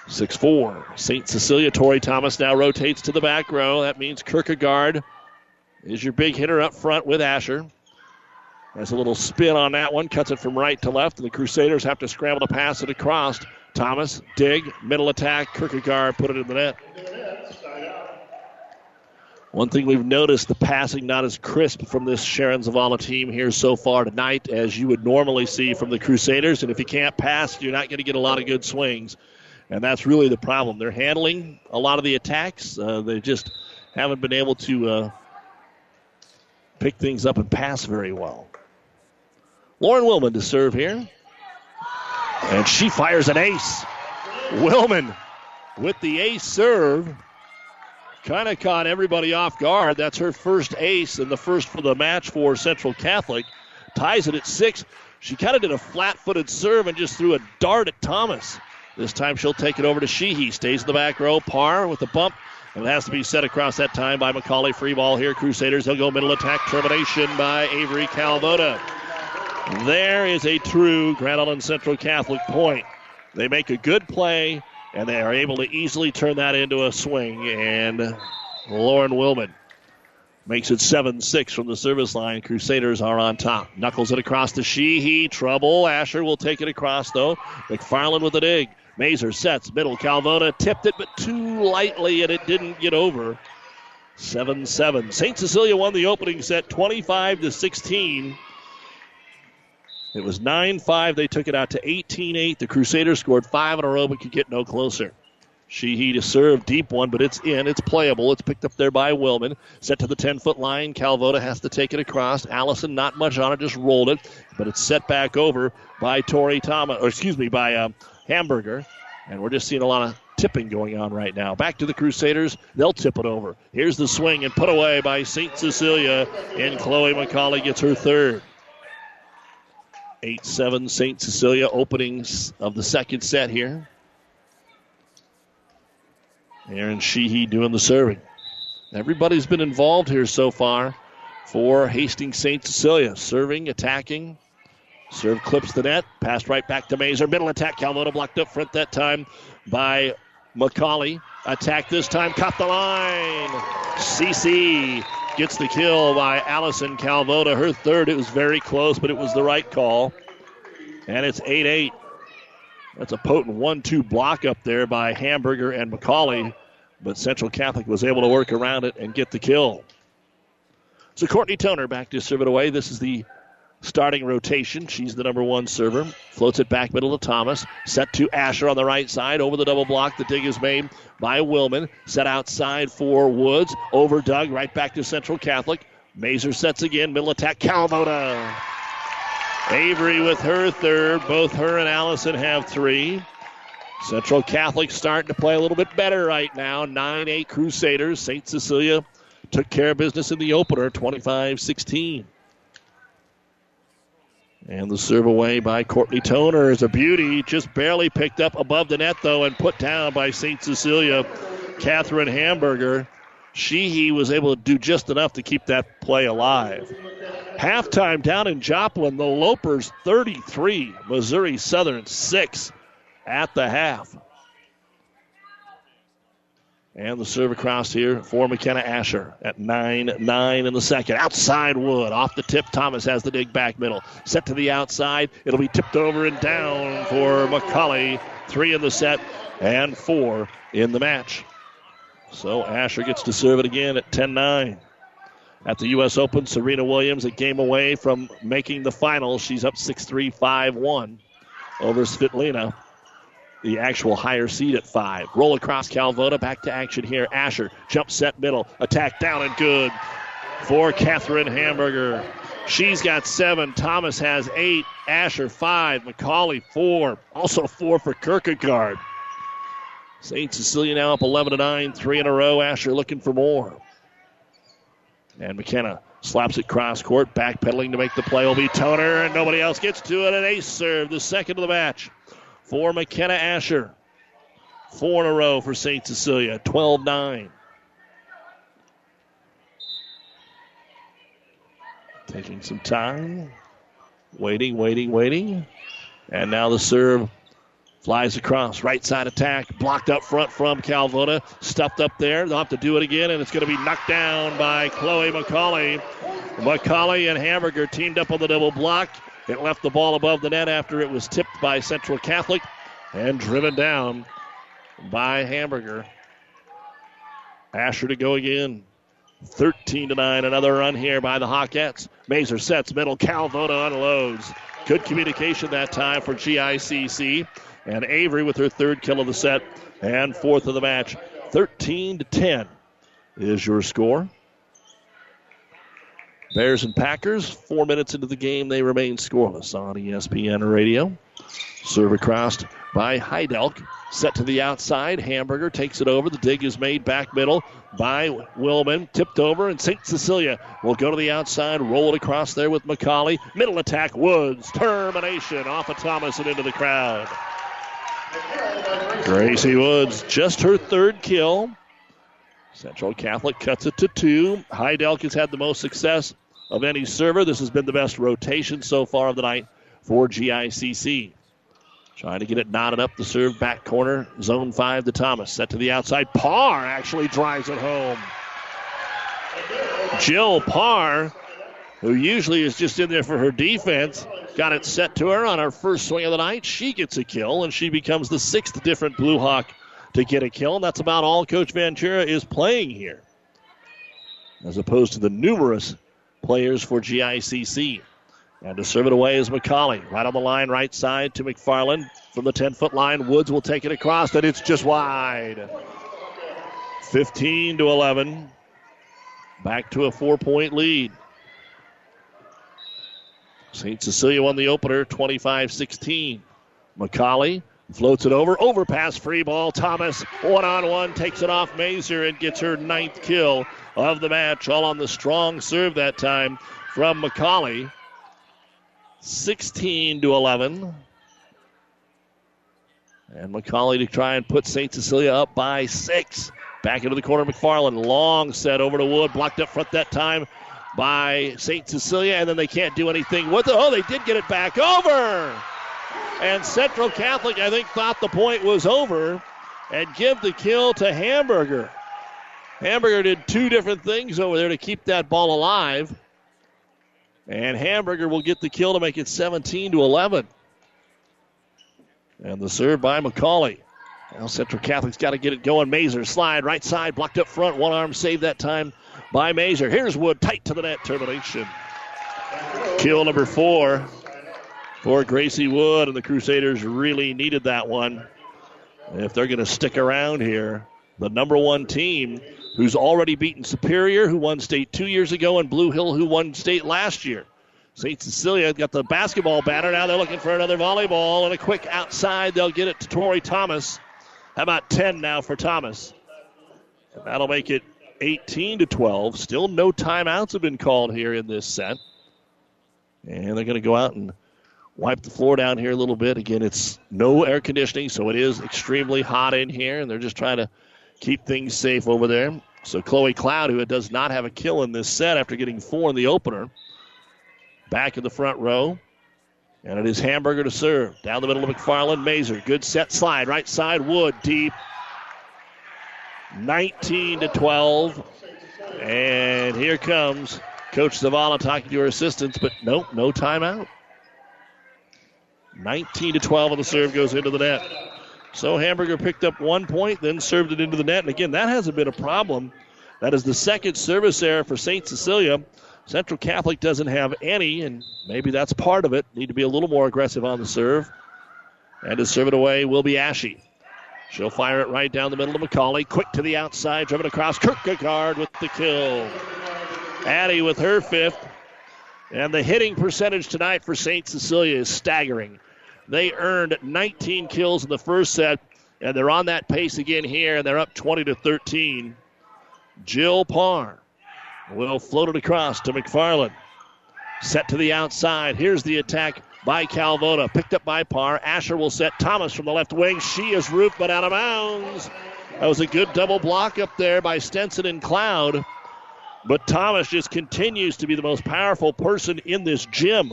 6 4. St. Cecilia. Tori Thomas now rotates to the back row. That means Kierkegaard is your big hitter up front with Asher. Has a little spin on that one, cuts it from right to left, and the Crusaders have to scramble to pass it across. Thomas, dig, middle attack, Kierkegaard put it in the net. One thing we've noticed the passing not as crisp from this Sharon Zavala team here so far tonight as you would normally see from the Crusaders. And if you can't pass, you're not going to get a lot of good swings. And that's really the problem. They're handling a lot of the attacks. Uh, they just haven't been able to uh, pick things up and pass very well. Lauren Willman to serve here. And she fires an ace. Willman with the ace serve. Kind of caught everybody off guard. That's her first ace and the first for the match for Central Catholic. Ties it at six. She kind of did a flat footed serve and just threw a dart at Thomas. This time she'll take it over to Sheehy. Stays in the back row. Parr with the bump. And it has to be set across that time by McCauley. Free ball here. Crusaders. They'll go middle attack. Termination by Avery Calvota. There is a true Grand Island Central Catholic point. They make a good play, and they are able to easily turn that into a swing. And Lauren Willman makes it 7 6 from the service line. Crusaders are on top. Knuckles it across to Sheehy. Trouble. Asher will take it across, though. McFarland with a dig. Mazer sets. Middle. Calvona tipped it, but too lightly, and it didn't get over. 7 7. St. Cecilia won the opening set 25 to 16. It was 9 5. They took it out to 18 8. The Crusaders scored five in a row but could get no closer. Sheehy to serve, deep one, but it's in. It's playable. It's picked up there by Willman. Set to the 10 foot line. Calvota has to take it across. Allison, not much on it, just rolled it, but it's set back over by Tori Thomas, or excuse me, by um, Hamburger. And we're just seeing a lot of tipping going on right now. Back to the Crusaders. They'll tip it over. Here's the swing and put away by St. Cecilia, and Chloe McCauley gets her third. 8 7 St. Cecilia openings of the second set here. Erin Sheehy doing the serving. Everybody's been involved here so far for Hastings St. Cecilia. Serving, attacking. Serve clips the net. Passed right back to Mazer. Middle attack. Calvota blocked up front that time by McCauley. Attack this time. Caught the line. CC gets the kill by Allison Calvota. Her third. It was very close, but it was the right call. And it's 8 8. That's a potent one-two block up there by Hamburger and McCauley, but Central Catholic was able to work around it and get the kill. So Courtney Toner back to serve it away. This is the starting rotation. She's the number one server. Floats it back middle to Thomas. Set to Asher on the right side. Over the double block. The dig is made by Willman. Set outside for Woods. Over Doug. Right back to Central Catholic. Mazer sets again. Middle attack. Calvota. Avery with her third. Both her and Allison have three. Central Catholic starting to play a little bit better right now. 9 8 Crusaders. St. Cecilia took care of business in the opener, 25 16. And the serve away by Courtney Toner is a beauty. Just barely picked up above the net, though, and put down by St. Cecilia. Catherine Hamburger. Sheehy was able to do just enough to keep that play alive. Halftime down in Joplin, the Lopers 33, Missouri Southern 6 at the half. And the serve across here for McKenna Asher at 9 9 in the second. Outside Wood. Off the tip. Thomas has the dig back middle. Set to the outside. It'll be tipped over and down for McCauley. Three in the set and four in the match. So Asher gets to serve it again at 10 9. At the U.S. Open, Serena Williams a game away from making the final. She's up 6 3 5 1 over Svitolina the actual higher seed at five. Roll across Calvota. Back to action here. Asher, jump set middle. Attack down and good for Catherine Hamburger. She's got seven. Thomas has eight. Asher five. McCauley four. Also four for Kierkegaard. St. Cecilia now up 11 to 9, three in a row. Asher looking for more. And McKenna slaps it cross court, backpedaling to make the play will be Toner, and nobody else gets to it. An ace serve, the second of the match for McKenna Asher. Four in a row for St. Cecilia, 12 9. Taking some time. Waiting, waiting, waiting. And now the serve flies across. Right side attack. Blocked up front from Calvona. Stuffed up there. They'll have to do it again, and it's going to be knocked down by Chloe McCauley. McCauley and Hamburger teamed up on the double block. It left the ball above the net after it was tipped by Central Catholic and driven down by Hamburger. Asher to go again. 13 to 9. Another run here by the Hawkettes. Mazer sets middle. Calvota unloads. Good communication that time for GICC. And Avery with her third kill of the set and fourth of the match. 13 to 10 is your score. Bears and Packers, four minutes into the game, they remain scoreless on ESPN Radio. Serve across by Heidelk. Set to the outside. Hamburger takes it over. The dig is made back middle by Willman. Tipped over, and St. Cecilia will go to the outside, roll it across there with McCauley. Middle attack, Woods. Termination off of Thomas and into the crowd. Gracie Woods, just her third kill. Central Catholic cuts it to two. Heidelk has had the most success of any server. This has been the best rotation so far of the night for GICC. Trying to get it knotted up the serve back corner. Zone five to Thomas. Set to the outside. Parr actually drives it home. Jill Parr, who usually is just in there for her defense, got it set to her on her first swing of the night. She gets a kill, and she becomes the sixth different Blue Hawk to get a kill. And that's about all Coach Ventura is playing here, as opposed to the numerous players for GICC. And to serve it away is McCauley. Right on the line, right side to McFarland. From the 10 foot line, Woods will take it across, and it's just wide. 15 to 11. Back to a four point lead. St. Cecilia won the opener 25 16. McCauley floats it over. Overpass free ball. Thomas one on one takes it off Mazer and gets her ninth kill of the match. All on the strong serve that time from McCauley. 16 to 11. And McCauley to try and put St. Cecilia up by six. Back into the corner, McFarland. Long set over to Wood. Blocked up front that time by St. Cecilia, and then they can't do anything with it. Oh, they did get it back over. And Central Catholic, I think, thought the point was over and give the kill to Hamburger. Hamburger did two different things over there to keep that ball alive. And Hamburger will get the kill to make it 17 to 11. And the serve by McCauley. Now Central Catholic's got to get it going. Mazer slide right side, blocked up front. One arm saved that time by Mazer. Here's Wood tight to the net. Termination. Kill number four for Gracie Wood, and the Crusaders really needed that one. If they're going to stick around here, the number one team who's already beaten Superior, who won state two years ago, and Blue Hill, who won state last year. St. Cecilia got the basketball batter. Now they're looking for another volleyball and a quick outside. They'll get it to Tori Thomas. How about 10 now for Thomas? And that'll make it 18 to 12. Still no timeouts have been called here in this set. And they're going to go out and wipe the floor down here a little bit. Again, it's no air conditioning, so it is extremely hot in here, and they're just trying to keep things safe over there. So Chloe Cloud, who does not have a kill in this set after getting four in the opener, back in the front row. And it is Hamburger to serve. Down the middle of McFarland. Mazer. Good set slide. Right side. Wood deep. 19 to 12. And here comes Coach Zavala talking to her assistants, but nope, no timeout. 19 to 12 on the serve goes into the net. So Hamburger picked up one point, then served it into the net. And again, that hasn't been a problem. That is the second service error for St. Cecilia. Central Catholic doesn't have any, and maybe that's part of it. Need to be a little more aggressive on the serve. And to serve it away will be Ashy. She'll fire it right down the middle of McCauley. Quick to the outside, driven across. Kierkegaard with the kill. Addie with her fifth. And the hitting percentage tonight for St. Cecilia is staggering. They earned 19 kills in the first set, and they're on that pace again here, and they're up 20 to 13. Jill Parr will float it across to McFarland. Set to the outside. Here's the attack by Calvota. Picked up by Parr. Asher will set Thomas from the left wing. She is roofed, but out of bounds. That was a good double block up there by Stenson and Cloud. But Thomas just continues to be the most powerful person in this gym,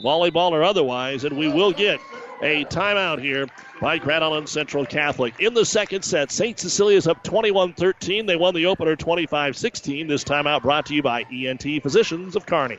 volleyball or otherwise, and we will get a timeout here by Grand Island Central Catholic. In the second set, St. Cecilia's up 21 13. They won the opener 25 16. This timeout brought to you by ENT Physicians of Kearney.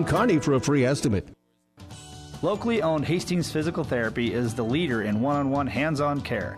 Kearney for a free estimate. Locally owned Hastings Physical Therapy is the leader in one on one hands on care.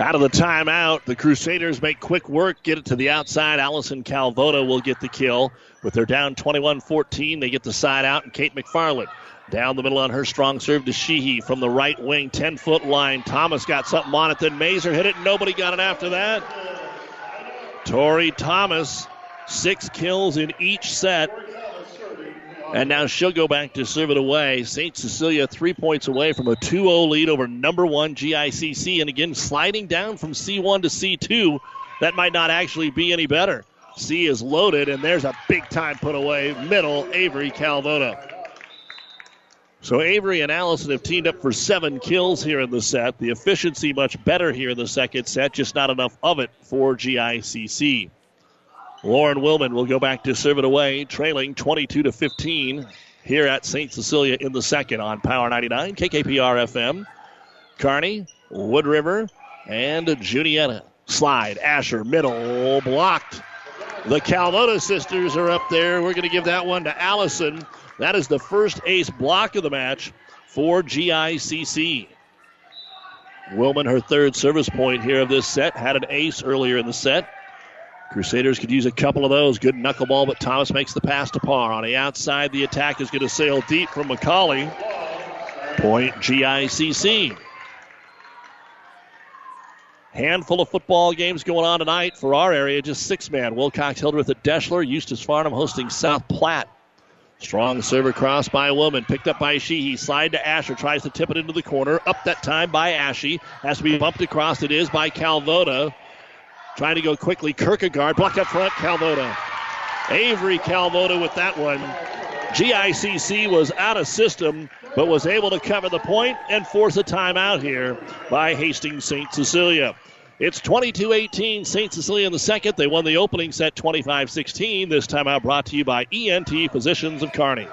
Out of the timeout, the Crusaders make quick work, get it to the outside. Allison Calvota will get the kill. With their down 21 14, they get the side out, and Kate McFarland down the middle on her strong serve to Sheehy from the right wing, 10 foot line. Thomas got something on it, then Mazer hit it, nobody got it after that. Tori Thomas, six kills in each set. And now she'll go back to serve it away. St. Cecilia three points away from a 2 0 lead over number one GICC. And again, sliding down from C1 to C2. That might not actually be any better. C is loaded, and there's a big time put away. Middle, Avery Calvota. So Avery and Allison have teamed up for seven kills here in the set. The efficiency much better here in the second set, just not enough of it for GICC. Lauren Willman will go back to serve it away, trailing 22 to 15 here at St. Cecilia in the second on Power 99, KKPR FM. Kearney, Wood River, and Juniata. Slide, Asher, middle, blocked. The Calvota sisters are up there. We're going to give that one to Allison. That is the first ace block of the match for GICC. Willman, her third service point here of this set, had an ace earlier in the set. Crusaders could use a couple of those. Good knuckleball, but Thomas makes the pass to Parr. On the outside, the attack is going to sail deep from McCauley. Point GICC. Handful of football games going on tonight for our area, just six man. Wilcox Hildreth at Deshler, Eustis Farnham hosting South Platte. Strong server cross by a woman, picked up by Sheehy. Slide to Asher, tries to tip it into the corner. Up that time by Ashy. Has to be bumped across. It is by Calvoda. Trying to go quickly. Kierkegaard blocked up front. Calvoda. Avery Calvoda with that one. GICC was out of system, but was able to cover the point and force a timeout here by Hastings St. Cecilia. It's 22 18, St. Cecilia in the second. They won the opening set 25 16. This timeout brought to you by ENT Physicians of Kearney.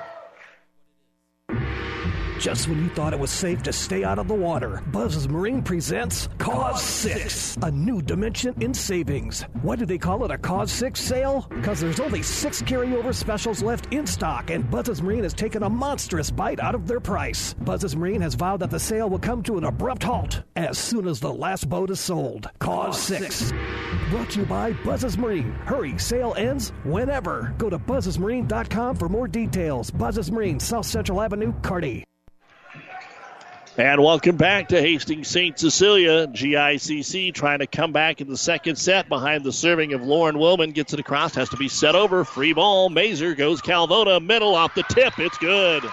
Just when you thought it was safe to stay out of the water, Buzz's Marine presents Cause 6, a new dimension in savings. Why do they call it a Cause 6 sale? Because there's only six carryover specials left in stock, and Buzz's Marine has taken a monstrous bite out of their price. Buzz's Marine has vowed that the sale will come to an abrupt halt as soon as the last boat is sold. Cause 6. Brought to you by Buzz's Marine. Hurry, sale ends whenever. Go to buzzesmarine.com for more details. Buzz's Marine, South Central Avenue, Kearney. And welcome back to Hastings St. Cecilia. GICC trying to come back in the second set behind the serving of Lauren Wilman. Gets it across, has to be set over. Free ball. Mazer goes Calvoda. Middle off the tip. It's good.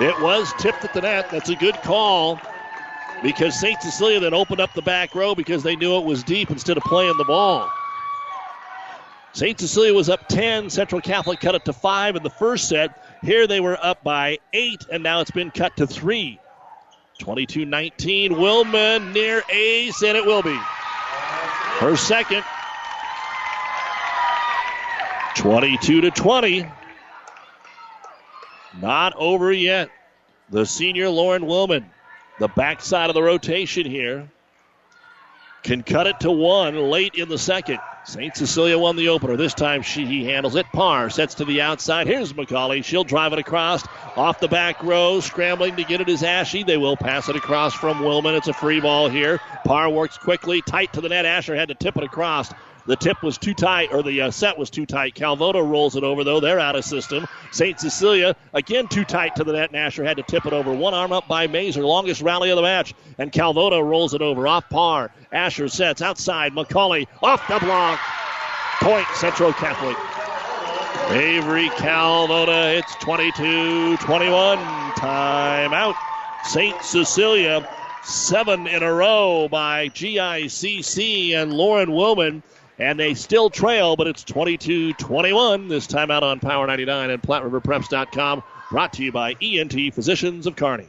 It was tipped at the net. That's a good call because St. Cecilia then opened up the back row because they knew it was deep instead of playing the ball. St. Cecilia was up 10. Central Catholic cut it to 5 in the first set. Here they were up by 8, and now it's been cut to 3. 22 19. Wilman near ace, and it will be. Her second. 22 to 20. Not over yet. The senior Lauren Wilman, the backside of the rotation here, can cut it to one late in the second. St. Cecilia won the opener. This time she he handles it. Parr sets to the outside. Here's McCauley. She'll drive it across off the back row. Scrambling to get it is Ashy. They will pass it across from Wilman. It's a free ball here. Parr works quickly, tight to the net. Asher had to tip it across. The tip was too tight, or the uh, set was too tight. Calvoda rolls it over, though. They're out of system. St. Cecilia, again, too tight to the net. Nasher had to tip it over. One arm up by Mazer, longest rally of the match. And Calvoda rolls it over off Parr. Asher sets outside. McCauley off the block. Point Central Catholic. Avery Calvoda, it's 22 21. Timeout. St. Cecilia, seven in a row by GICC and Lauren Wilman. And they still trail, but it's 22 21. This time out on Power 99 and PlatteRiverPreps.com. Brought to you by ENT Physicians of Kearney.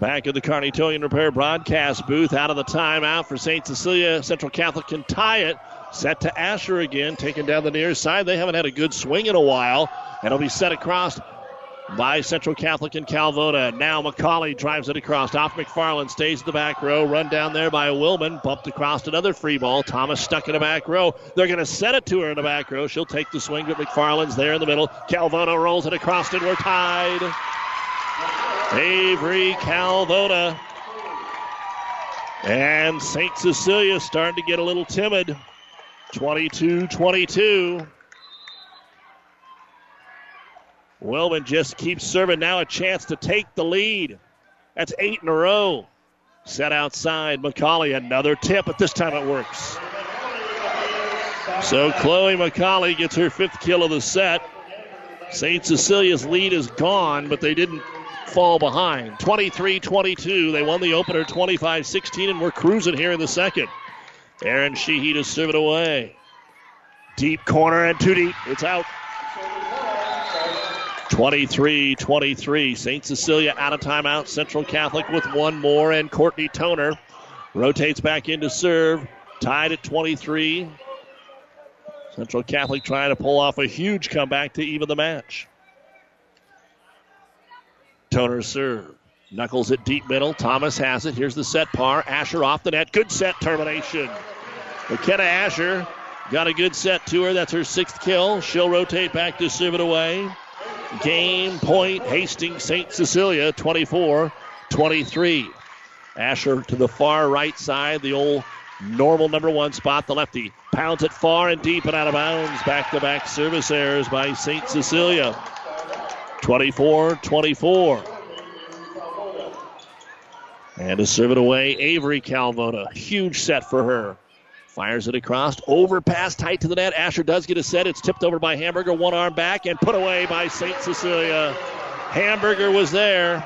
Back at the Towing Repair broadcast booth, out of the timeout for St. Cecilia. Central Catholic can tie it. Set to Asher again, taken down the near side. They haven't had a good swing in a while. And it'll be set across by Central Catholic and Calvoda. Now McCauley drives it across. Off McFarland, stays in the back row. Run down there by Wilman. Bumped across another free ball. Thomas stuck in the back row. They're going to set it to her in the back row. She'll take the swing, but McFarland's there in the middle. Calvoda rolls it across, and we're tied. Avery Calvoda. And St. Cecilia starting to get a little timid. 22 22. Wilman just keeps serving. Now a chance to take the lead. That's eight in a row. Set outside. McCauley, another tip, but this time it works. So Chloe McCauley gets her fifth kill of the set. St. Cecilia's lead is gone, but they didn't fall behind. 23 22. They won the opener 25 16, and we're cruising here in the second. Erin Sheehy to serve it away. Deep corner and too deep. It's out. 23 23. St. Cecilia out of timeout. Central Catholic with one more, and Courtney Toner rotates back in to serve. Tied at 23. Central Catholic trying to pull off a huge comeback to even the match. Toner serve. Knuckles at deep middle. Thomas has it. Here's the set Parr. Asher off the net. Good set termination. McKenna Asher got a good set to her. That's her sixth kill. She'll rotate back to serve it away. Game point, Hastings St. Cecilia, 24 23. Asher to the far right side, the old normal number one spot, the lefty. Pounds it far and deep and out of bounds. Back to back service errors by St. Cecilia. 24 24. And to serve it away, Avery Calvota. Huge set for her. Fires it across. Overpass tight to the net. Asher does get a set. It's tipped over by Hamburger. One arm back and put away by St. Cecilia. Hamburger was there.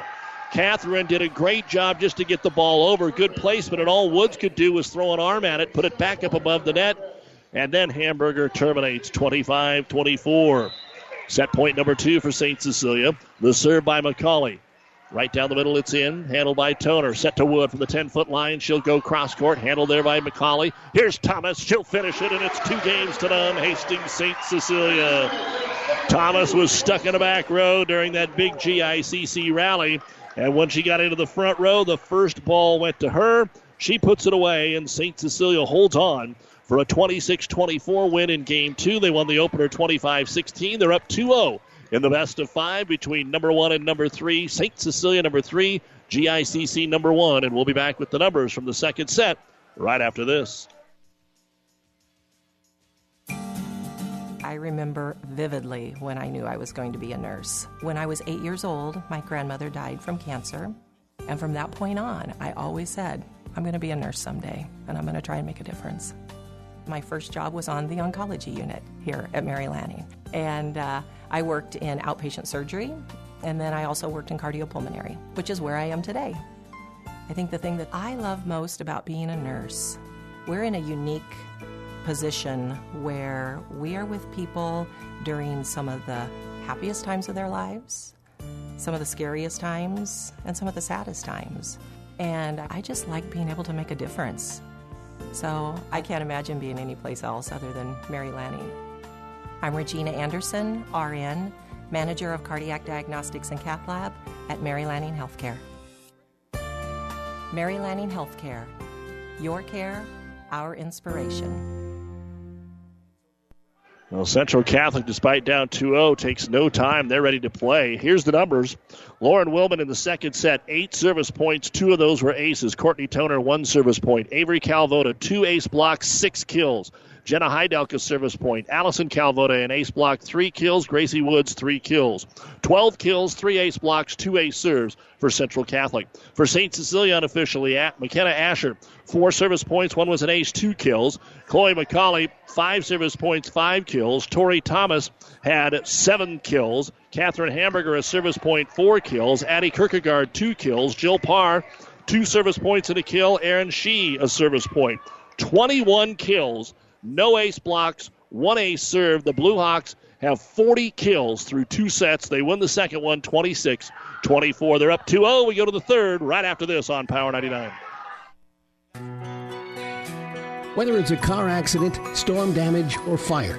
Catherine did a great job just to get the ball over. Good placement. And all Woods could do was throw an arm at it, put it back up above the net. And then Hamburger terminates 25 24. Set point number two for St. Cecilia. The serve by McCauley. Right down the middle, it's in. Handled by Toner. Set to Wood from the 10 foot line. She'll go cross court. Handled there by McCauley. Here's Thomas. She'll finish it, and it's two games to none. Hastings St. Cecilia. Thomas was stuck in the back row during that big GICC rally. And when she got into the front row, the first ball went to her. She puts it away, and St. Cecilia holds on for a 26 24 win in game two. They won the opener 25 16. They're up 2 0 in the best of five between number one and number three. St. Cecilia, number three, GICC, number one. And we'll be back with the numbers from the second set right after this. I remember vividly when I knew I was going to be a nurse. When I was eight years old, my grandmother died from cancer. And from that point on, I always said, I'm going to be a nurse someday, and I'm going to try and make a difference. My first job was on the oncology unit here at Mary Lanning. And uh, I worked in outpatient surgery, and then I also worked in cardiopulmonary, which is where I am today. I think the thing that I love most about being a nurse, we're in a unique position where we are with people during some of the happiest times of their lives, some of the scariest times, and some of the saddest times. And I just like being able to make a difference. So I can't imagine being anyplace else other than Mary Lanning. I'm Regina Anderson, RN, Manager of Cardiac Diagnostics and Cath Lab at Mary Lanning Healthcare. Mary Lanning Healthcare. Your care, our inspiration. Well, Central Catholic, despite down 2 0, takes no time. They're ready to play. Here's the numbers Lauren Wilman in the second set, eight service points. Two of those were aces. Courtney Toner, one service point. Avery Calvota, two ace blocks, six kills. Jenna Heidelka, service point. Allison Calvota, an ace block, three kills. Gracie Woods, three kills. 12 kills, three ace blocks, two ace serves for Central Catholic. For St. Cecilia, unofficially, McKenna Asher, four service points. One was an ace, two kills. Chloe McCauley, five service points, five kills. Tori Thomas had seven kills. Catherine Hamburger, a service point, four kills. Addie Kierkegaard, two kills. Jill Parr, two service points and a kill. Aaron Shee, a service point. 21 kills no ace blocks, one ace serve. The Blue Hawks have 40 kills through two sets. They win the second one 26 24. They're up 2 0. We go to the third right after this on Power 99. Whether it's a car accident, storm damage, or fire,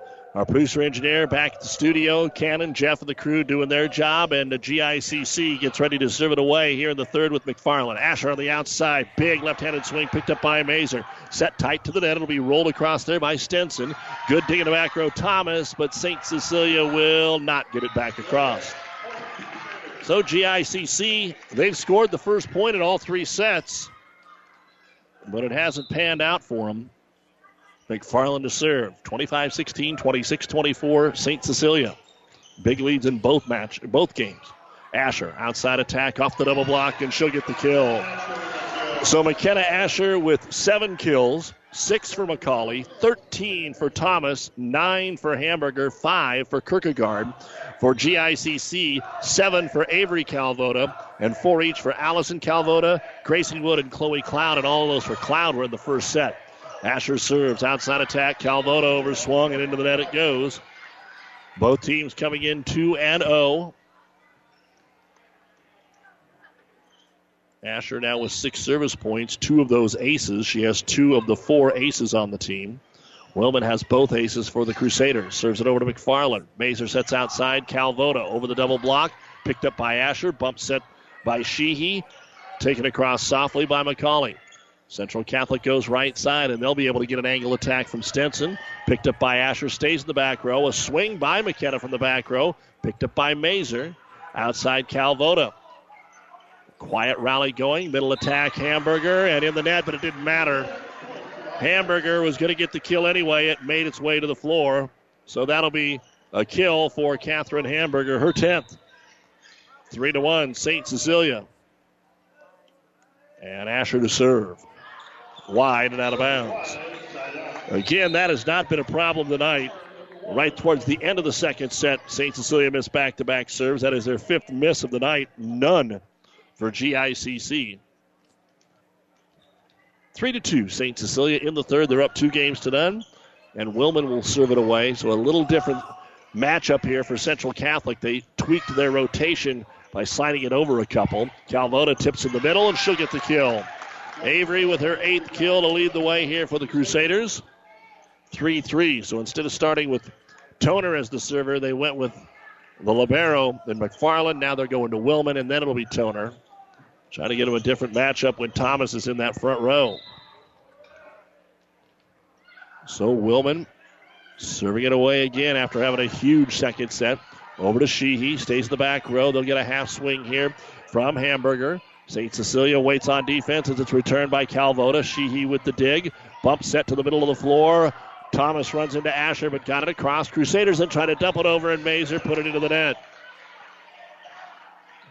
our producer engineer back at the studio. Cannon, Jeff, and the crew doing their job, and the GICC gets ready to serve it away here in the third with McFarland. Asher on the outside, big left-handed swing picked up by Mazer. Set tight to the net. It'll be rolled across there by Stenson. Good dig in the back row, Thomas, but St. Cecilia will not get it back across. So GICC, they've scored the first point in all three sets, but it hasn't panned out for them. McFarland to serve. 25 16, 26 24, St. Cecilia. Big leads in both match, both games. Asher, outside attack, off the double block, and she'll get the kill. So McKenna Asher with seven kills. six for McCauley, 13 for Thomas, nine for Hamburger, five for Kierkegaard. For GICC, seven for Avery Calvoda, and four each for Allison Calvoda, Gracie Wood, and Chloe Cloud, and all those for Cloud were in the first set. Asher serves outside attack. Calvoda overswung, and into the net it goes. Both teams coming in 2 and 0. Asher now with six service points, two of those aces. She has two of the four aces on the team. Wilman has both aces for the Crusaders. Serves it over to McFarland. Mazer sets outside. Calvoda over the double block. Picked up by Asher. Bump set by Sheehy. Taken across softly by McCauley. Central Catholic goes right side, and they'll be able to get an angle attack from Stenson. Picked up by Asher, stays in the back row. A swing by McKenna from the back row. Picked up by Mazer. Outside Calvoda. Quiet rally going. Middle attack, Hamburger, and in the net, but it didn't matter. Hamburger was going to get the kill anyway. It made its way to the floor. So that'll be a kill for Catherine Hamburger, her 10th. 3 to 1, St. Cecilia. And Asher to serve. Wide and out of bounds. Again, that has not been a problem tonight. Right towards the end of the second set, St. Cecilia missed back to back serves. That is their fifth miss of the night. None for GICC. Three to two, St. Cecilia in the third. They're up two games to none, and Wilman will serve it away. So a little different matchup here for Central Catholic. They tweaked their rotation by sliding it over a couple. Calvoda tips in the middle, and she'll get the kill. Avery with her eighth kill to lead the way here for the Crusaders. 3 3. So instead of starting with Toner as the server, they went with the Libero and McFarland. Now they're going to Wilman, and then it'll be Toner. Trying to get him a different matchup when Thomas is in that front row. So Wilman serving it away again after having a huge second set. Over to Sheehy. Stays in the back row. They'll get a half swing here from Hamburger. St. Cecilia waits on defense as it's returned by Calvoda. Sheehy with the dig. Bump set to the middle of the floor. Thomas runs into Asher, but got it across. Crusaders then try to dump it over, and Mazer put it into the net.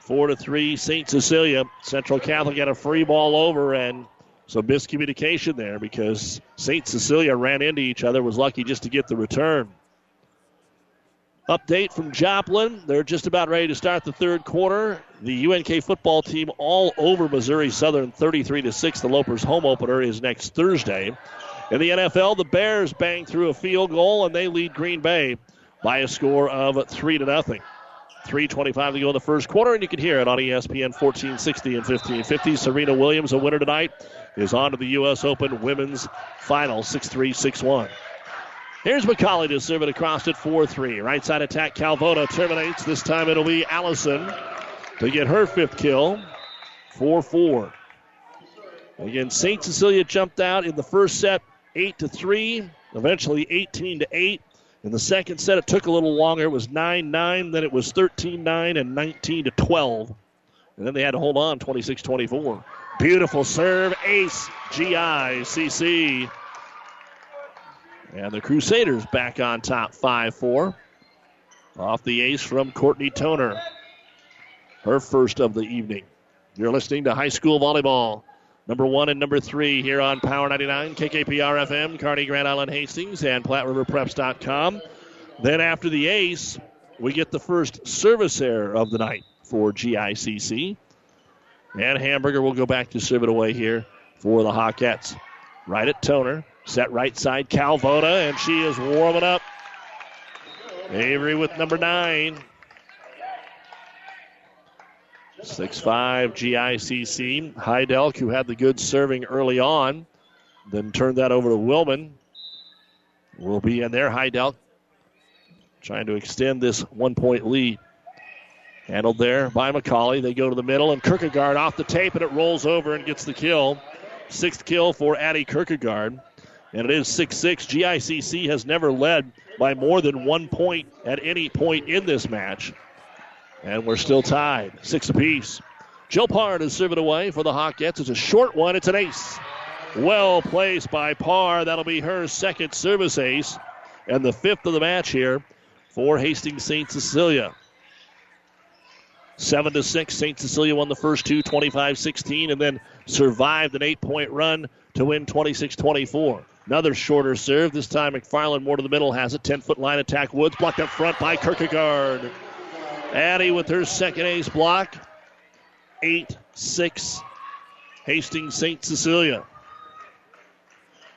Four to three, St. Cecilia. Central Catholic got a free ball over, and some miscommunication there because St. Cecilia ran into each other, was lucky just to get the return. Update from Joplin. They're just about ready to start the third quarter. The UNK football team all over Missouri Southern 33 to 6. The Lopers home opener is next Thursday. In the NFL, the Bears bang through a field goal and they lead Green Bay by a score of 3 to nothing. 3.25 to go in the first quarter, and you can hear it on ESPN 1460 and 1550. Serena Williams, a winner tonight, is on to the U.S. Open women's final 6 3 6 1. Here's McCauley to serve it across at 4 3. Right side attack, Calvoda terminates. This time it'll be Allison to get her fifth kill. 4 4. Again, St. Cecilia jumped out in the first set 8 to 3, eventually 18 to 8. In the second set, it took a little longer. It was 9 9, then it was 13 9 and 19 to 12. And then they had to hold on 26 24. Beautiful serve, ace, GICC. And the Crusaders back on top 5 4. Off the ace from Courtney Toner. Her first of the evening. You're listening to high school volleyball. Number one and number three here on Power 99, KKPR FM, Kearney, Grand Island, Hastings, and PlatteRiverPreps.com. Then after the ace, we get the first service error of the night for GICC. And Hamburger will go back to serve it away here for the Hawkettes. Right at Toner. Set right side, Calvoda, and she is warming up. Avery with number nine. 6'5 GICC. Heidelk, who had the good serving early on, then turned that over to Wilman. Will be in there. Heidelk trying to extend this one point lead. Handled there by McCauley. They go to the middle, and Kierkegaard off the tape, and it rolls over and gets the kill. Sixth kill for Addie Kierkegaard. And it is 6 6. GICC has never led by more than one point at any point in this match. And we're still tied, six apiece. To serve it away for the Hawkettes. It's a short one. It's an ace. Well placed by Parr. That'll be her second service ace and the fifth of the match here for Hastings St. Cecilia. 7 to 6. St. Cecilia won the first two, 25 16, and then survived an eight point run to win 26 24. Another shorter serve. This time McFarland more to the middle has a 10 foot line attack. Woods blocked up front by Kierkegaard. Addie with her second ace block. 8 6. Hastings St. Cecilia.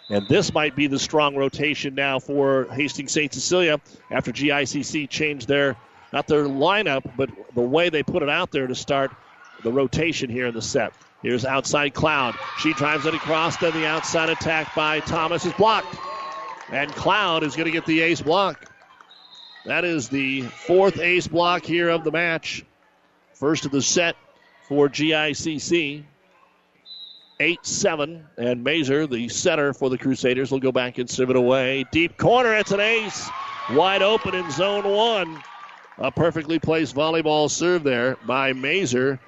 And this might be the strong rotation now for Hastings St. Cecilia after GICC changed their, not their lineup, but the way they put it out there to start the rotation here in the set. Here's outside Cloud. She drives it across, then the outside attack by Thomas is blocked. And Cloud is going to get the ace block. That is the fourth ace block here of the match. First of the set for GICC. 8 7. And Mazer, the center for the Crusaders, will go back and serve it away. Deep corner, it's an ace. Wide open in zone one. A perfectly placed volleyball serve there by Mazer.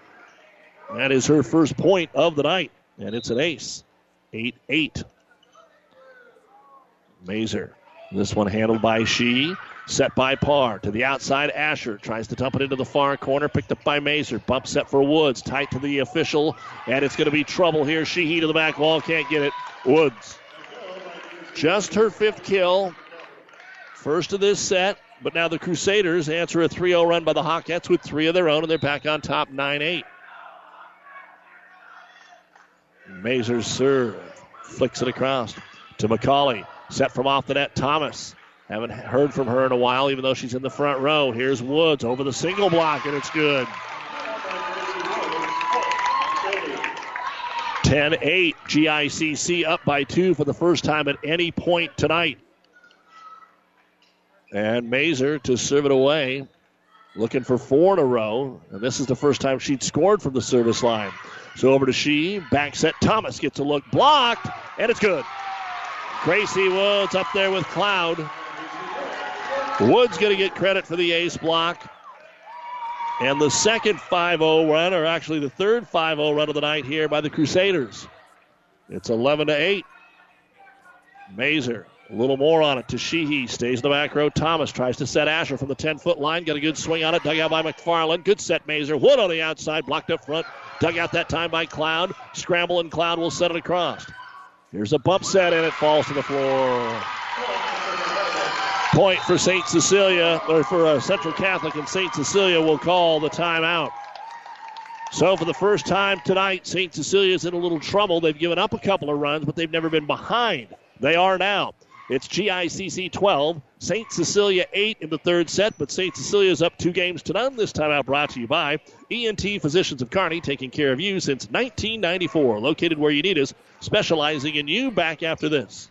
That is her first point of the night. And it's an ace. 8 8. Mazer. This one handled by She. Set by Parr to the outside. Asher tries to dump it into the far corner. Picked up by Mazer. Bump set for Woods. Tight to the official. And it's going to be trouble here. Sheehy to the back wall. Can't get it. Woods. Just her fifth kill. First of this set. But now the Crusaders answer a 3 0 run by the Hawkettes with three of their own, and they're back on top 9 8. Mazer's serve. Flicks it across to McCauley. Set from off the net. Thomas. Haven't heard from her in a while, even though she's in the front row. Here's Woods over the single block, and it's good. 10 8. GICC up by two for the first time at any point tonight. And Mazer to serve it away, looking for four in a row. And this is the first time she'd scored from the service line. So over to She. Back set. Thomas gets a look. Blocked, and it's good. Gracie Woods up there with Cloud. Woods going to get credit for the ace block. And the second 5 0 run, or actually the third 5 0 run of the night here by the Crusaders. It's 11 to 8. Mazer, a little more on it to Sheehy. Stays in the back row. Thomas tries to set Asher from the 10 foot line. Got a good swing on it. Dug out by McFarland. Good set, Mazer. Wood on the outside. Blocked up front. Dug out that time by Cloud. Scramble and Cloud will set it across. Here's a bump set and it falls to the floor. Point for St. Cecilia, or for uh, Central Catholic, and St. Cecilia will call the timeout. So, for the first time tonight, St. Cecilia's in a little trouble. They've given up a couple of runs, but they've never been behind. They are now. It's GICC 12, St. Cecilia 8 in the third set, but St. Cecilia's up two games to none. This time out brought to you by ENT Physicians of Kearney, taking care of you since 1994. Located where you need us, specializing in you. Back after this.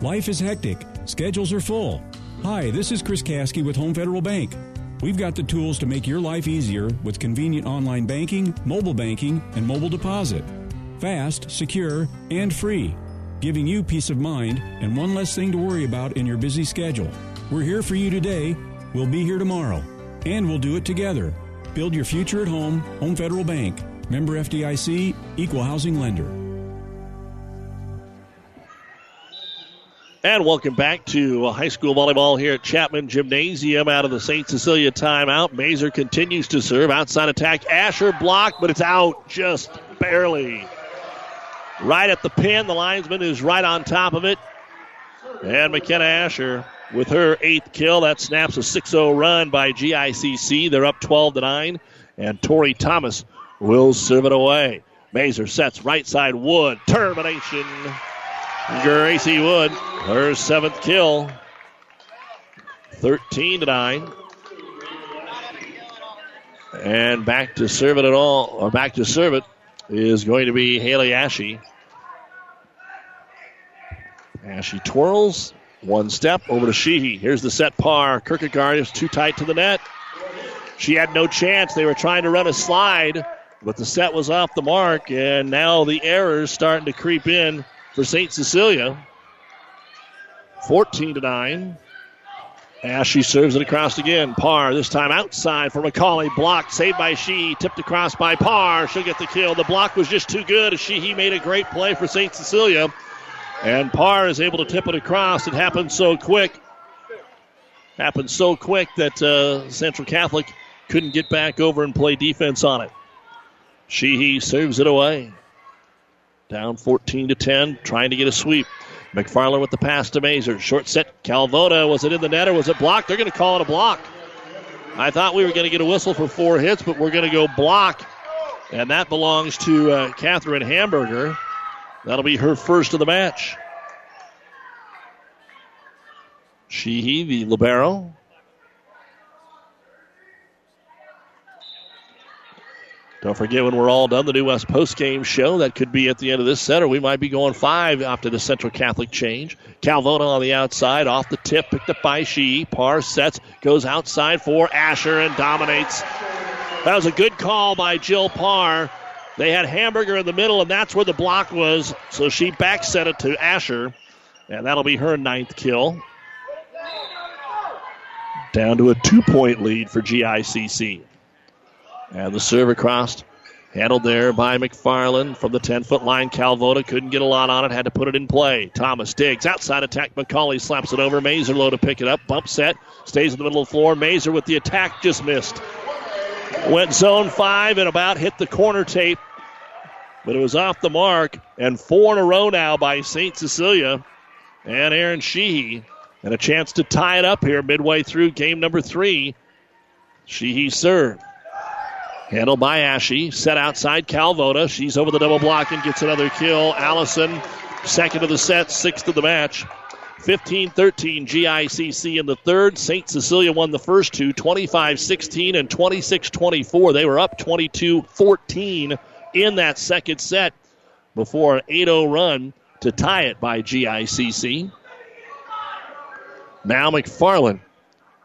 Life is hectic, schedules are full. Hi, this is Chris Kasky with Home Federal Bank. We've got the tools to make your life easier with convenient online banking, mobile banking, and mobile deposit. Fast, secure, and free, giving you peace of mind and one less thing to worry about in your busy schedule. We're here for you today, we'll be here tomorrow, and we'll do it together. Build your future at home, Home Federal Bank. Member FDIC, Equal Housing Lender. And welcome back to uh, high school volleyball here at Chapman Gymnasium out of the St. Cecilia timeout. Mazer continues to serve. Outside attack. Asher blocked, but it's out just barely. Right at the pin. The linesman is right on top of it. And McKenna Asher with her eighth kill. That snaps a 6 0 run by GICC. They're up 12 to 9. And Tori Thomas will serve it away. Mazer sets right side Wood. Termination. Gracie Wood, her seventh kill. 13 to 9. And back to serve it at all, or back to serve it is going to be Haley Ashy. she twirls, one step over to Sheehy. Here's the set Parr. Kierkegaard is too tight to the net. She had no chance. They were trying to run a slide, but the set was off the mark, and now the errors starting to creep in for St. Cecilia. 14 to 9. As she serves it across again. Parr this time outside for McCauley. Blocked, saved by She. Tipped across by Parr. She'll get the kill. The block was just too good. Sheehy made a great play for St. Cecilia. And Parr is able to tip it across. It happened so quick. Happened so quick that uh, Central Catholic couldn't get back over and play defense on it. Sheehy serves it away. Down 14 to 10, trying to get a sweep. McFarland with the pass to Mazer. Short set. Calvota. Was it in the net or was it blocked? They're going to call it a block. I thought we were going to get a whistle for four hits, but we're going to go block. And that belongs to uh, Catherine Hamburger. That'll be her first of the match. Sheehy, the Libero. Don't forget when we're all done, the New West post-game show. That could be at the end of this set, or we might be going five after the Central Catholic change. Calvona on the outside, off the tip, picked up by She. Parr sets, goes outside for Asher and dominates. That was a good call by Jill Parr. They had Hamburger in the middle, and that's where the block was. So she back set it to Asher, and that'll be her ninth kill. Down to a two point lead for GICC. And the serve across, handled there by McFarland from the 10 foot line. Calvota couldn't get a lot on it, had to put it in play. Thomas digs outside attack. McCauley slaps it over. Mazer low to pick it up. Bump set, stays in the middle of the floor. Mazer with the attack just missed. Went zone five and about hit the corner tape, but it was off the mark. And four in a row now by St. Cecilia and Erin Sheehy. And a chance to tie it up here midway through game number three. Sheehy serve. Handled by Ashy. Set outside Calvota. She's over the double block and gets another kill. Allison, second of the set, sixth of the match. 15 13 GICC in the third. St. Cecilia won the first two 25 16 and 26 24. They were up 22 14 in that second set before an 8 0 run to tie it by GICC. Now McFarland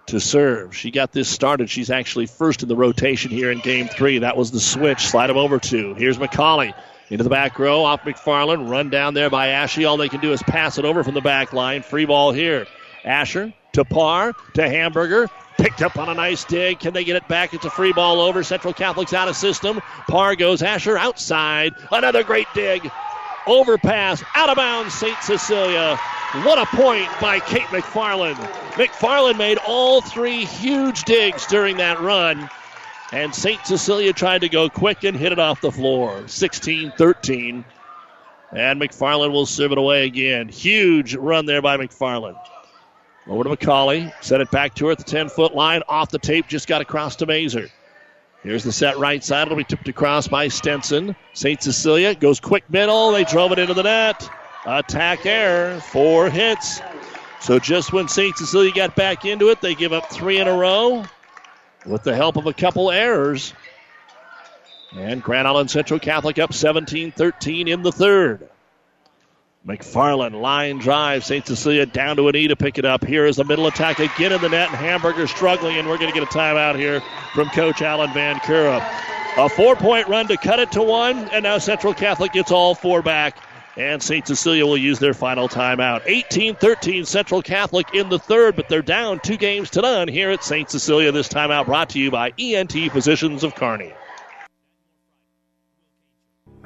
to serve. She got this started. She's actually first in the rotation here in game three. That was the switch. Slide him over to. Here's McCauley. Into the back row, off McFarland. Run down there by Ashley. All they can do is pass it over from the back line. Free ball here. Asher to Parr to Hamburger. Picked up on a nice dig. Can they get it back? It's a free ball over. Central Catholic's out of system. Parr goes Asher outside. Another great dig. Overpass. Out of bounds, St. Cecilia. What a point by Kate McFarland. McFarland made all three huge digs during that run. And St. Cecilia tried to go quick and hit it off the floor. 16 13. And McFarland will serve it away again. Huge run there by McFarland. Over to McCauley. Set it back to her at the 10 foot line. Off the tape, just got across to Mazer. Here's the set right side. It'll be tipped across by Stenson. St. Cecilia goes quick middle. They drove it into the net. Attack error. Four hits. So just when St. Cecilia got back into it, they give up three in a row with the help of a couple errors. And Grand Island Central Catholic up 17 13 in the third. McFarland line drive. St. Cecilia down to an E to pick it up. Here is the middle attack again in the net, and Hamburger struggling, and we're going to get a timeout here from Coach Alan Van Cura. A four point run to cut it to one, and now Central Catholic gets all four back. And St. Cecilia will use their final timeout. 18 13 Central Catholic in the third, but they're down two games to none here at St. Cecilia. This timeout brought to you by ENT Physicians of Kearney.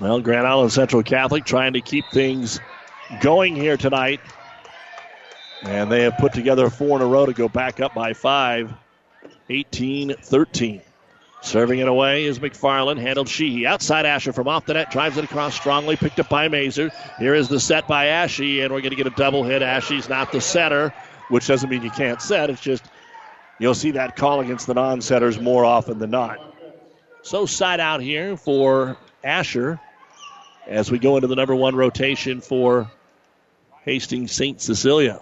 Well, Grand Island Central Catholic trying to keep things going here tonight. And they have put together four in a row to go back up by five. 18 13. Serving it away is McFarland. Handled Sheehy. Outside Asher from off the net. Drives it across strongly. Picked up by Mazer. Here is the set by Ashy, and we're going to get a double hit. Ashy's not the setter, which doesn't mean you can't set. It's just you'll see that call against the non setters more often than not. So side out here for Asher as we go into the number one rotation for Hastings St. Cecilia.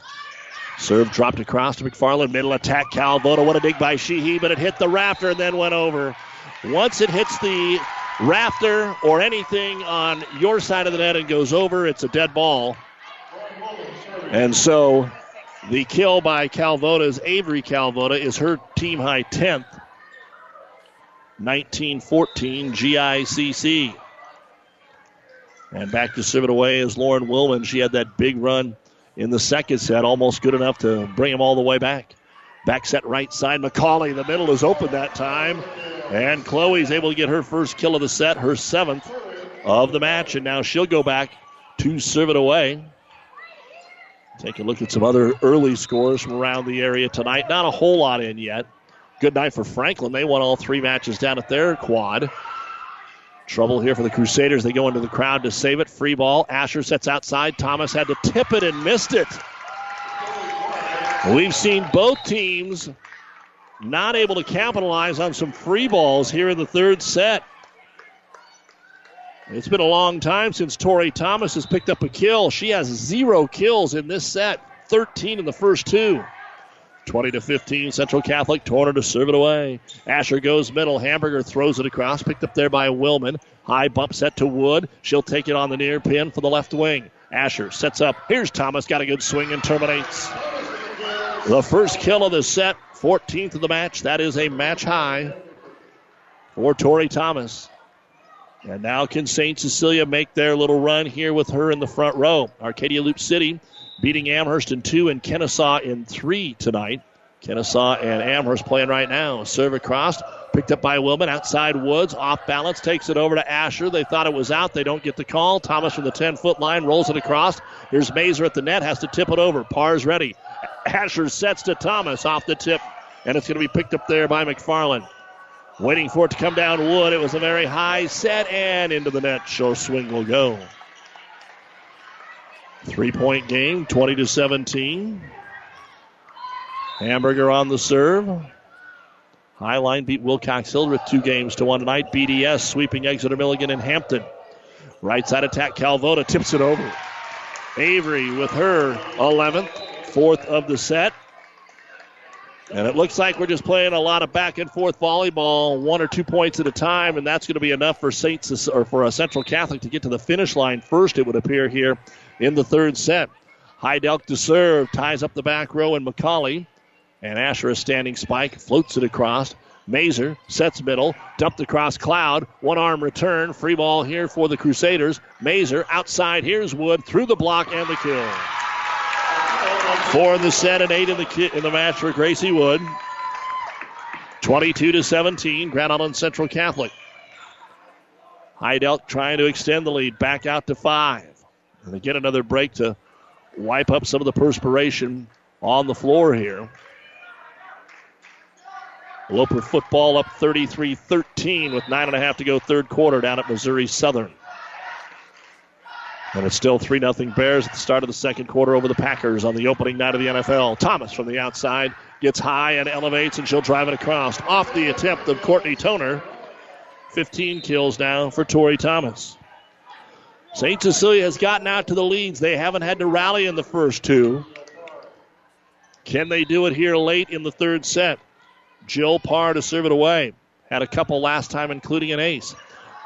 Serve dropped across to McFarland. Middle attack. Calvota. What a dig by Sheehy, but it hit the rafter and then went over. Once it hits the rafter or anything on your side of the net and goes over, it's a dead ball. And so the kill by Calvota is Avery Calvota is her team high 10th. 19 14 GICC. And back to serve it away is Lauren Willman. She had that big run in the second set, almost good enough to bring him all the way back. Back set right side. McCauley, the middle is open that time. And Chloe's able to get her first kill of the set, her seventh of the match. And now she'll go back to serve it away. Take a look at some other early scores from around the area tonight. Not a whole lot in yet. Good night for Franklin. They won all three matches down at their quad. Trouble here for the Crusaders. They go into the crowd to save it. Free ball. Asher sets outside. Thomas had to tip it and missed it. We've seen both teams not able to capitalize on some free balls here in the third set. It's been a long time since Tori Thomas has picked up a kill. She has zero kills in this set, 13 in the first two. 20 to 15, Central Catholic Turner to serve it away. Asher goes middle. Hamburger throws it across, picked up there by Willman. High bump set to Wood. She'll take it on the near pin for the left wing. Asher sets up. Here's Thomas, got a good swing and terminates. The first kill of the set, 14th of the match. That is a match high for Tori Thomas. And now can St. Cecilia make their little run here with her in the front row? Arcadia Loop City beating Amherst in two and Kenesaw in three tonight. Kenesaw and Amherst playing right now. Serve across, picked up by Willman. Outside Woods, off balance, takes it over to Asher. They thought it was out. They don't get the call. Thomas from the 10 foot line rolls it across. Here's Mazer at the net, has to tip it over. Parr's ready. Asher sets to Thomas off the tip, and it's going to be picked up there by McFarland. Waiting for it to come down Wood. It was a very high set and into the net. Show swing will go. Three point game, 20 to 17. Hamburger on the serve. Highline beat Wilcox Hildreth two games to one tonight. BDS sweeping Exeter Milligan and Hampton. Right side attack, Calvota tips it over. Avery with her 11th, fourth of the set. And it looks like we're just playing a lot of back and forth volleyball, one or two points at a time, and that's going to be enough for Saints or for a Central Catholic to get to the finish line first. It would appear here in the third set. Heidelk to serve, ties up the back row, and McCauley. And Asher, a standing spike, floats it across. Mazer sets middle, dumped across Cloud. One arm return. Free ball here for the Crusaders. Mazer outside. Here's Wood through the block and the kill. Four in the set and eight in the ki- in the match for Gracie Wood. 22 to 17, Grand Island Central Catholic. Heidelk trying to extend the lead back out to five. And get another break to wipe up some of the perspiration on the floor here. Loper football up 33 13 with nine and a half to go, third quarter down at Missouri Southern. And it's still 3 0 Bears at the start of the second quarter over the Packers on the opening night of the NFL. Thomas from the outside gets high and elevates, and she'll drive it across. Off the attempt of Courtney Toner. 15 kills now for Tori Thomas. St. Cecilia has gotten out to the leads. They haven't had to rally in the first two. Can they do it here late in the third set? Jill Parr to serve it away. Had a couple last time, including an ace.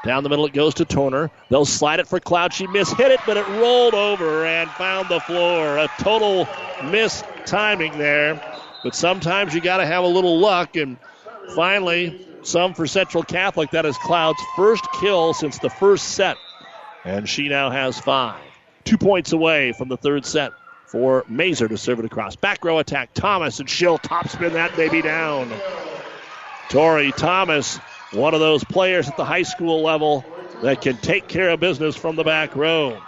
Down the middle it goes to Toner. They'll slide it for Cloud. She mishit it, but it rolled over and found the floor. A total miss timing there. But sometimes you got to have a little luck. And finally, some for Central Catholic. That is Cloud's first kill since the first set. And she now has five. Two points away from the third set for Mazer to serve it across. Back row attack. Thomas and she'll topspin that baby down. Tori Thomas, one of those players at the high school level that can take care of business from the back row.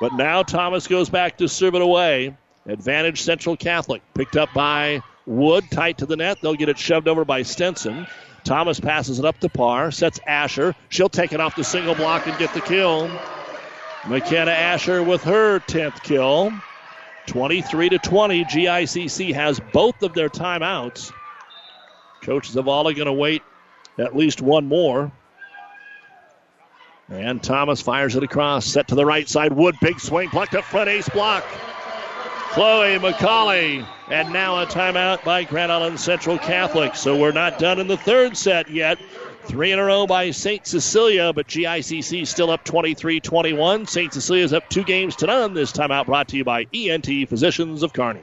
But now Thomas goes back to serve it away. Advantage Central Catholic. Picked up by Wood, tight to the net. They'll get it shoved over by Stenson. Thomas passes it up to Parr, sets Asher. She'll take it off the single block and get the kill. McKenna Asher with her 10th kill. 23 to 20. GICC has both of their timeouts. Coach Zavala going to wait at least one more. And Thomas fires it across, set to the right side. Wood, big swing, plucked up front, ace block. Chloe McCauley. And now a timeout by Grand Island Central Catholic. So we're not done in the third set yet. Three in a row by St. Cecilia, but GICC still up 23 21. St. Cecilia's up two games to none. This timeout brought to you by ENT Physicians of Kearney.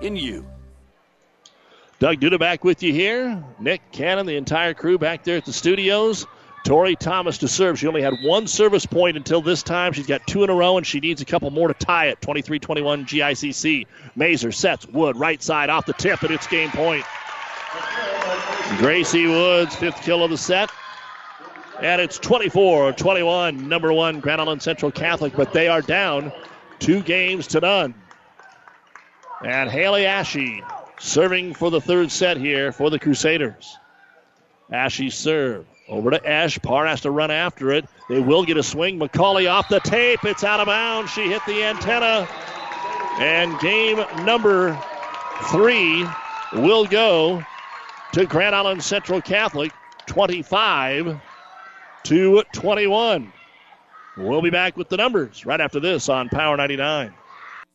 in you. Doug Duda back with you here. Nick Cannon, the entire crew back there at the studios. Tori Thomas to serve. She only had one service point until this time. She's got two in a row, and she needs a couple more to tie it. 23 21 GICC. Mazer sets Wood right side off the tip, and it's game point. Gracie Woods, fifth kill of the set. And it's 24 21, number one, Grand Island Central Catholic, but they are down two games to none. And Haley Ashe serving for the third set here for the Crusaders. Ashe serve. Over to Ash. Parr has to run after it. They will get a swing. McCauley off the tape. It's out of bounds. She hit the antenna. And game number three will go to Grand Island Central Catholic 25 to 21. We'll be back with the numbers right after this on Power 99.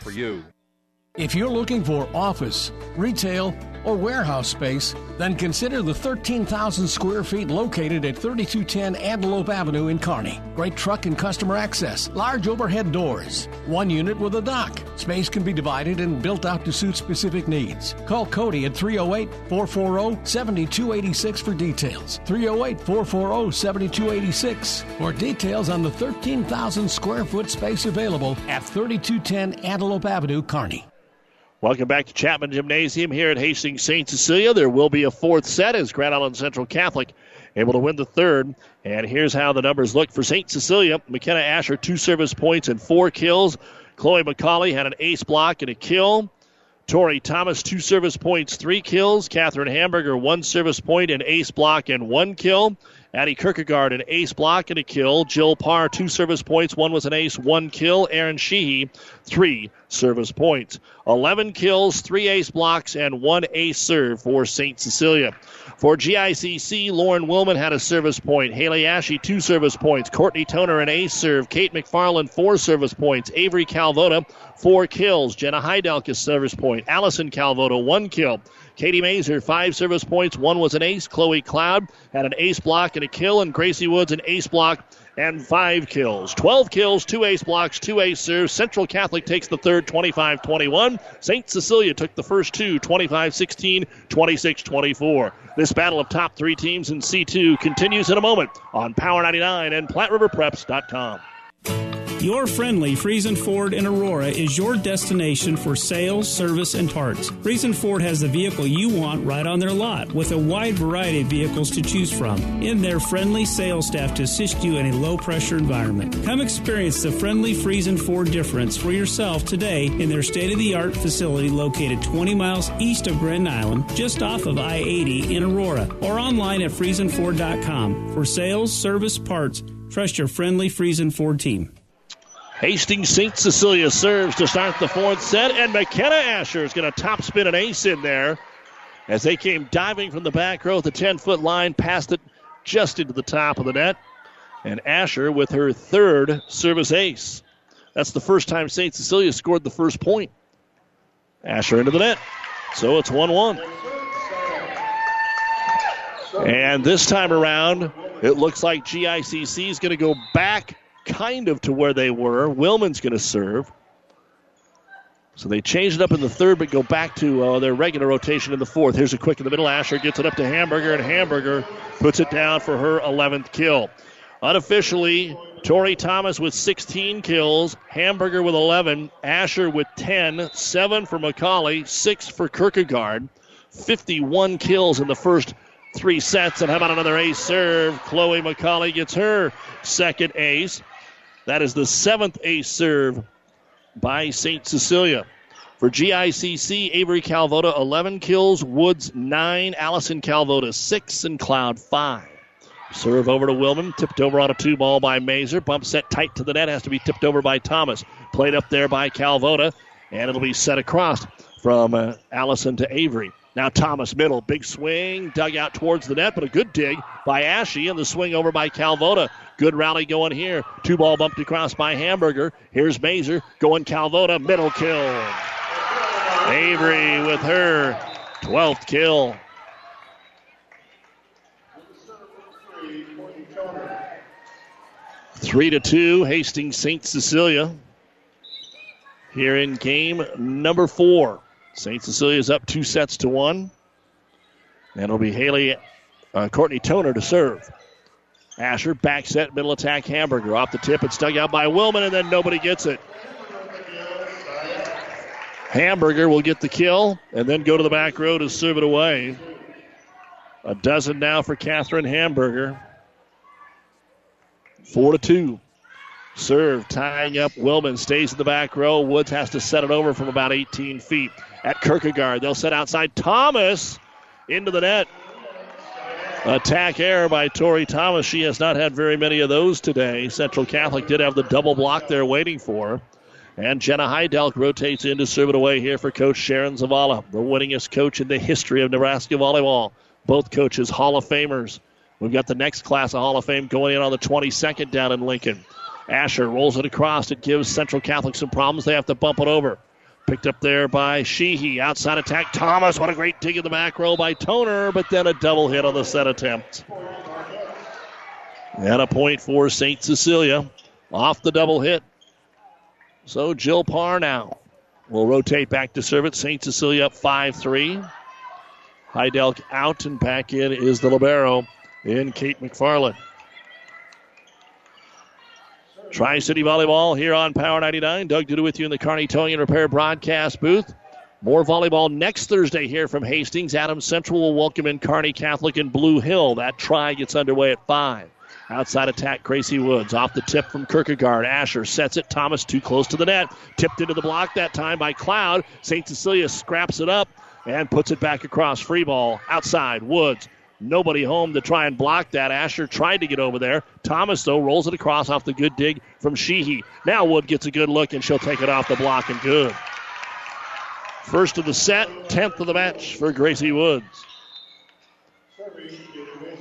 for you. If you're looking for office, retail, or warehouse space, then consider the 13,000 square feet located at 3210 Antelope Avenue in Kearney. Great truck and customer access, large overhead doors, one unit with a dock. Space can be divided and built out to suit specific needs. Call Cody at 308 440 7286 for details. 308 440 7286 for details on the 13,000 square foot space available at 3210 Antelope Avenue, Kearney. Welcome back to Chapman Gymnasium here at Hastings St. Cecilia. There will be a fourth set as Grand Island Central Catholic able to win the third. And here's how the numbers look for St. Cecilia. McKenna Asher, two service points and four kills. Chloe McCauley had an ace block and a kill. Tori Thomas, two service points, three kills. Catherine Hamburger, one service point, an ace block, and one kill. Addie Kierkegaard, an ace block and a kill. Jill Parr, two service points. One was an ace, one kill. Erin Sheehy, three service points. 11 kills, three ace blocks, and one ace serve for St. Cecilia. For GICC, Lauren Willman had a service point. Haley Ashe, two service points. Courtney Toner, an ace serve. Kate McFarland, four service points. Avery Calvota, four kills. Jenna Heidelk, a service point. Allison Calvota, one kill. Katie Mazer, five service points. One was an ace. Chloe Cloud had an ace block and a kill, and Gracie Woods an ace block and five kills. 12 kills, two ace blocks, two ace serves. Central Catholic takes the third 25 21. St. Cecilia took the first two 25 16, 26 24. This battle of top three teams in C2 continues in a moment on Power 99 and PlatteRiverPreps.com. Your friendly Friesen Ford in Aurora is your destination for sales, service, and parts. Friesen Ford has the vehicle you want right on their lot with a wide variety of vehicles to choose from in their friendly sales staff to assist you in a low pressure environment. Come experience the friendly Friesen Ford difference for yourself today in their state of the art facility located 20 miles east of Grand Island, just off of I 80 in Aurora, or online at FriesenFord.com. For sales, service, parts, trust your friendly Friesen Ford team. Hastings St. Cecilia serves to start the fourth set, and McKenna Asher is going to top spin an ace in there as they came diving from the back row at the 10 foot line, passed it just into the top of the net. And Asher with her third service ace. That's the first time St. Cecilia scored the first point. Asher into the net. So it's 1 1. And this time around, it looks like GICC is going to go back kind of to where they were. Willman's going to serve. So they change it up in the third, but go back to uh, their regular rotation in the fourth. Here's a quick in the middle. Asher gets it up to Hamburger, and Hamburger puts it down for her 11th kill. Unofficially, Tori Thomas with 16 kills, Hamburger with 11, Asher with 10, 7 for McCauley, 6 for Kierkegaard. 51 kills in the first three sets. And how about another ace serve? Chloe McCauley gets her second ace. That is the seventh ace serve by St. Cecilia. For GICC, Avery Calvota 11 kills, Woods 9, Allison Calvota 6, and Cloud 5. Serve over to Willman, tipped over on a two ball by Mazer. Bump set tight to the net, has to be tipped over by Thomas. Played up there by Calvota, and it'll be set across from uh, Allison to Avery. Now Thomas middle, big swing, dug out towards the net, but a good dig by Ashy, and the swing over by Calvota. Good rally going here. Two ball bumped across by Hamburger. Here's Mazer going Calvota, middle kill. Avery with her 12th kill. Three to two, Hastings St. Cecilia. Here in game number four. St. Cecilia's up two sets to one. And it'll be Haley, uh, Courtney Toner to serve. Asher, back set, middle attack, Hamburger. Off the tip, it's dug out by Willman, and then nobody gets it. Hamburger will get the kill and then go to the back row to serve it away. A dozen now for Catherine Hamburger. Four to two. Serve tying up Willman stays in the back row. Woods has to set it over from about 18 feet at Kierkegaard. They'll set outside Thomas into the net. Attack error by Tori Thomas. She has not had very many of those today. Central Catholic did have the double block there waiting for. And Jenna Heidelk rotates in to serve it away here for Coach Sharon Zavala, the winningest coach in the history of Nebraska volleyball. Both coaches Hall of Famers. We've got the next class of Hall of Fame going in on the 22nd down in Lincoln. Asher rolls it across. It gives Central Catholic some problems. They have to bump it over. Picked up there by Sheehy. Outside attack, Thomas. What a great dig in the back row by Toner, but then a double hit on the set attempt. And a point for St. Cecilia off the double hit. So Jill Parr now will rotate back to serve it. St. Cecilia up 5 3. Heidelk out and back in is the Libero in Kate McFarland. Tri City Volleyball here on Power 99. Doug Duda with you in the Kearney Towing and Repair broadcast booth. More volleyball next Thursday here from Hastings. Adams Central will welcome in Kearney Catholic and Blue Hill. That try gets underway at 5. Outside attack, Gracie Woods. Off the tip from Kierkegaard. Asher sets it. Thomas too close to the net. Tipped into the block that time by Cloud. St. Cecilia scraps it up and puts it back across. Free ball outside. Woods. Nobody home to try and block that. Asher tried to get over there. Thomas, though, rolls it across off the good dig from Sheehy. Now Wood gets a good look and she'll take it off the block and good. First of the set, tenth of the match for Gracie Woods.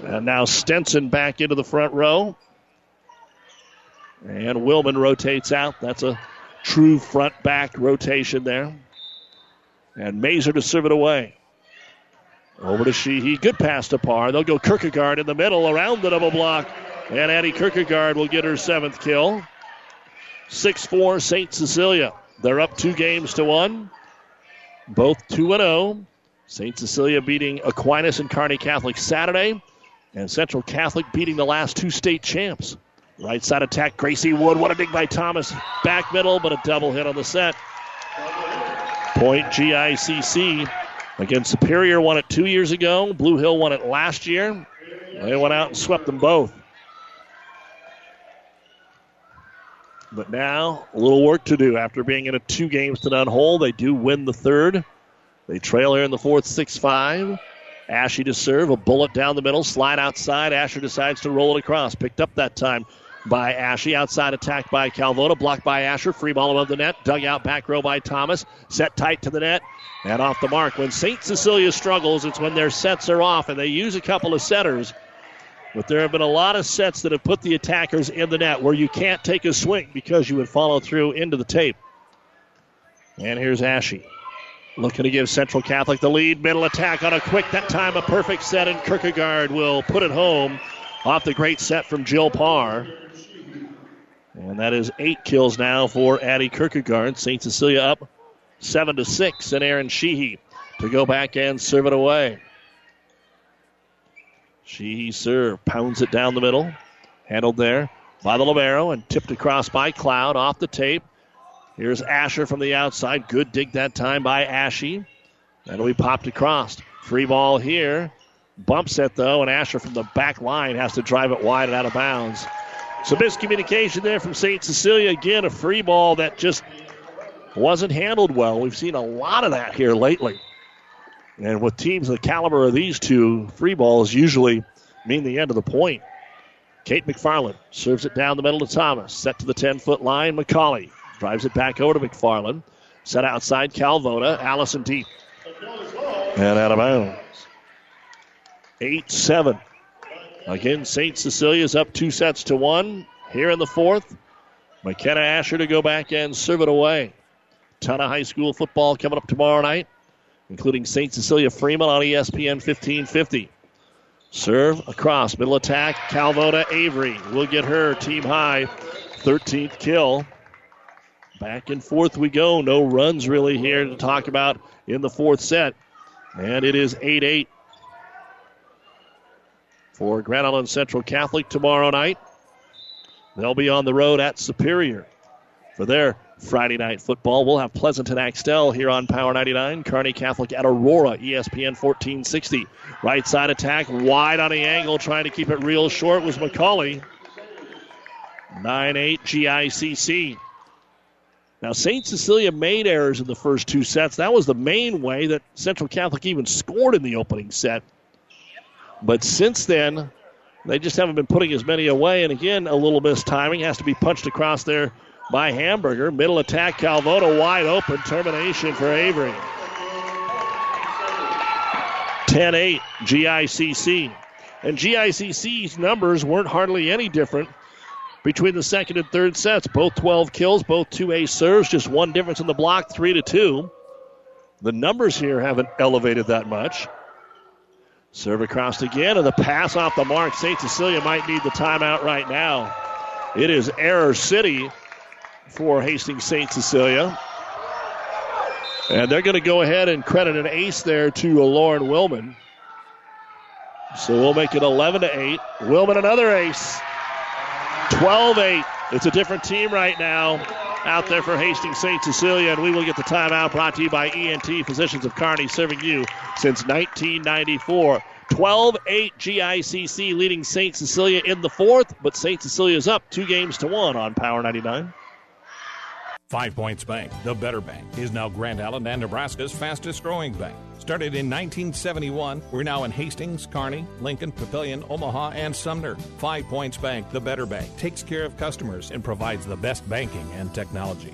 And now Stenson back into the front row. And Willman rotates out. That's a true front back rotation there. And Mazer to serve it away. Over to Sheehy. Good pass to Parr. They'll go Kierkegaard in the middle around the double block. And Addie Kierkegaard will get her seventh kill. 6 4 St. Cecilia. They're up two games to one. Both 2 0. St. Cecilia beating Aquinas and Kearney Catholic Saturday. And Central Catholic beating the last two state champs. Right side attack, Gracie Wood. What a dig by Thomas. Back middle, but a double hit on the set. Point GICC. Again, Superior won it two years ago. Blue Hill won it last year. They went out and swept them both. But now, a little work to do. After being in a two games to none hole, they do win the third. They trail here in the fourth, 6 5. Ashy to serve, a bullet down the middle, slide outside. Asher decides to roll it across. Picked up that time by Ashy. Outside attack by Calvota, blocked by Asher. Free ball above the net, dug out back row by Thomas. Set tight to the net and off the mark. When St. Cecilia struggles, it's when their sets are off and they use a couple of setters. But there have been a lot of sets that have put the attackers in the net where you can't take a swing because you would follow through into the tape. And here's Ashy. Looking to give Central Catholic the lead. Middle attack on a quick, that time a perfect set, and Kierkegaard will put it home off the great set from Jill Parr. And that is eight kills now for Addie Kierkegaard. St. Cecilia up seven to six, and Erin Sheehy to go back and serve it away. Sheehy serve, pounds it down the middle. Handled there by the Libero and tipped across by Cloud off the tape. Here's Asher from the outside. Good dig that time by Ashy. That'll be popped across. Free ball here. Bumps it though, and Asher from the back line has to drive it wide and out of bounds. So miscommunication there from St. Cecilia. Again, a free ball that just wasn't handled well. We've seen a lot of that here lately. And with teams of the caliber of these two, free balls usually mean the end of the point. Kate McFarland serves it down the middle to Thomas. Set to the 10 foot line. McCauley drives it back over to McFarland. Set outside Calvota. Allison deep. And out of bounds. 8 7. Again, St. Cecilia's up two sets to one here in the fourth. McKenna Asher to go back and serve it away. Ton of high school football coming up tomorrow night, including St. Cecilia Freeman on ESPN 1550. Serve across, middle attack. Calvota Avery will get her team high 13th kill. Back and forth we go. No runs really here to talk about in the fourth set. And it is 8 8 for Grand Island Central Catholic tomorrow night. They'll be on the road at Superior for their Friday night football. We'll have Pleasanton Axtell here on Power 99. Kearney Catholic at Aurora, ESPN 1460. Right side attack, wide on the angle, trying to keep it real short was McCauley. 9 8 GICC. Now, St. Cecilia made errors in the first two sets. That was the main way that Central Catholic even scored in the opening set. But since then, they just haven't been putting as many away. And again, a little missed timing has to be punched across there by Hamburger. Middle attack, Calvota wide open. Termination for Avery. 10 8 GICC. And GICC's numbers weren't hardly any different between the second and third sets. Both 12 kills, both two ace serves, just one difference in the block, 3 to 2. The numbers here haven't elevated that much. Serve across again, and the pass off the mark. St. Cecilia might need the timeout right now. It is error city for Hastings St. Cecilia. And they're going to go ahead and credit an ace there to Lauren Willman. So we'll make it 11 to 8. Willman another ace. 12 8. It's a different team right now out there for Hastings St. Cecilia, and we will get the timeout brought to you by ENT Physicians of Kearney, serving you since 1994. 12 8 GICC leading St. Cecilia in the fourth, but St. Cecilia is up two games to one on Power 99. Five Points Bank, the better bank, is now Grand Island and Nebraska's fastest growing bank. Started in 1971, we're now in Hastings, Kearney, Lincoln, Papillion, Omaha, and Sumner. Five Points Bank, the better bank, takes care of customers and provides the best banking and technology.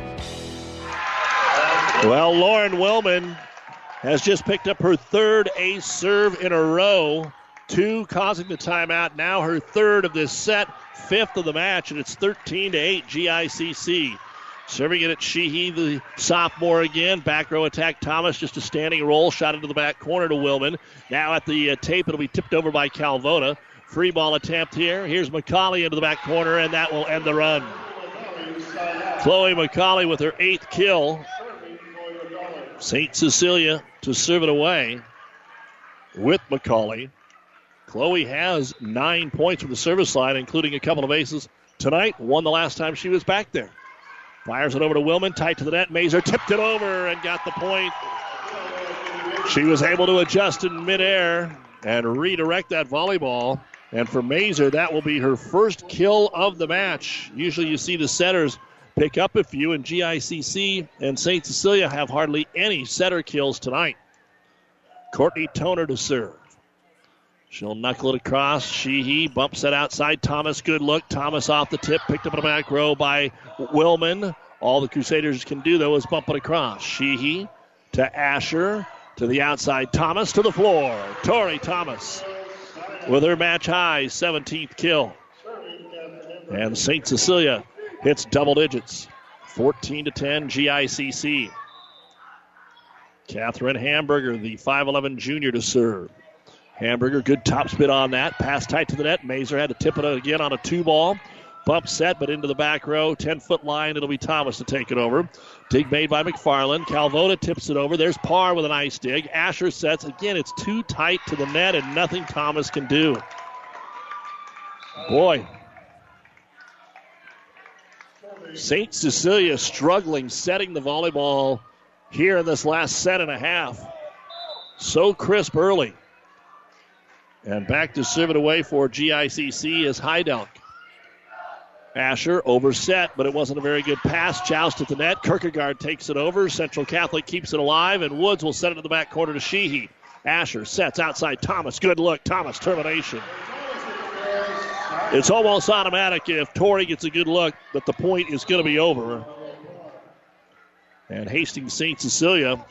Well, Lauren Wellman has just picked up her third ace serve in a row, two causing the timeout. Now her third of this set, fifth of the match, and it's 13 to 8 GICC. Serving it at Sheehy, the sophomore again. Back row attack. Thomas just a standing roll. Shot into the back corner to Willman. Now at the uh, tape, it'll be tipped over by Calvona. Free ball attempt here. Here's McCauley into the back corner, and that will end the run. Chloe McCauley with her eighth kill. St. Cecilia to serve it away with McCauley. Chloe has nine points from the service line, including a couple of aces tonight. One the last time she was back there. Fires it over to Willman, tight to the net. Mazer tipped it over and got the point. She was able to adjust in midair and redirect that volleyball. And for Mazer, that will be her first kill of the match. Usually you see the setters pick up a few, and GICC and St. Cecilia have hardly any setter kills tonight. Courtney Toner to serve. She'll knuckle it across. Sheehy bumps it outside. Thomas, good look. Thomas off the tip, picked up in the back row by Willman. All the Crusaders can do, though, is bump it across. Sheehy to Asher to the outside. Thomas to the floor. Tori Thomas with her match high 17th kill. And St. Cecilia hits double digits 14 to 10 GICC. Catherine Hamburger, the 5'11 junior to serve. Hamburger, good top spin on that. Pass tight to the net. Mazer had to tip it again on a two ball. Bump set, but into the back row. 10 foot line. It'll be Thomas to take it over. Dig made by McFarland. Calvota tips it over. There's Parr with a nice dig. Asher sets. Again, it's too tight to the net, and nothing Thomas can do. Boy. St. Cecilia struggling setting the volleyball here in this last set and a half. So crisp early. And back to serve it away for GICC is Heidelk. Asher overset, but it wasn't a very good pass. Joust at the net. Kierkegaard takes it over. Central Catholic keeps it alive, and Woods will set it to the back corner to Sheehy. Asher sets outside Thomas. Good look. Thomas termination. It's almost automatic if Torrey gets a good look that the point is going to be over. And Hastings St. Cecilia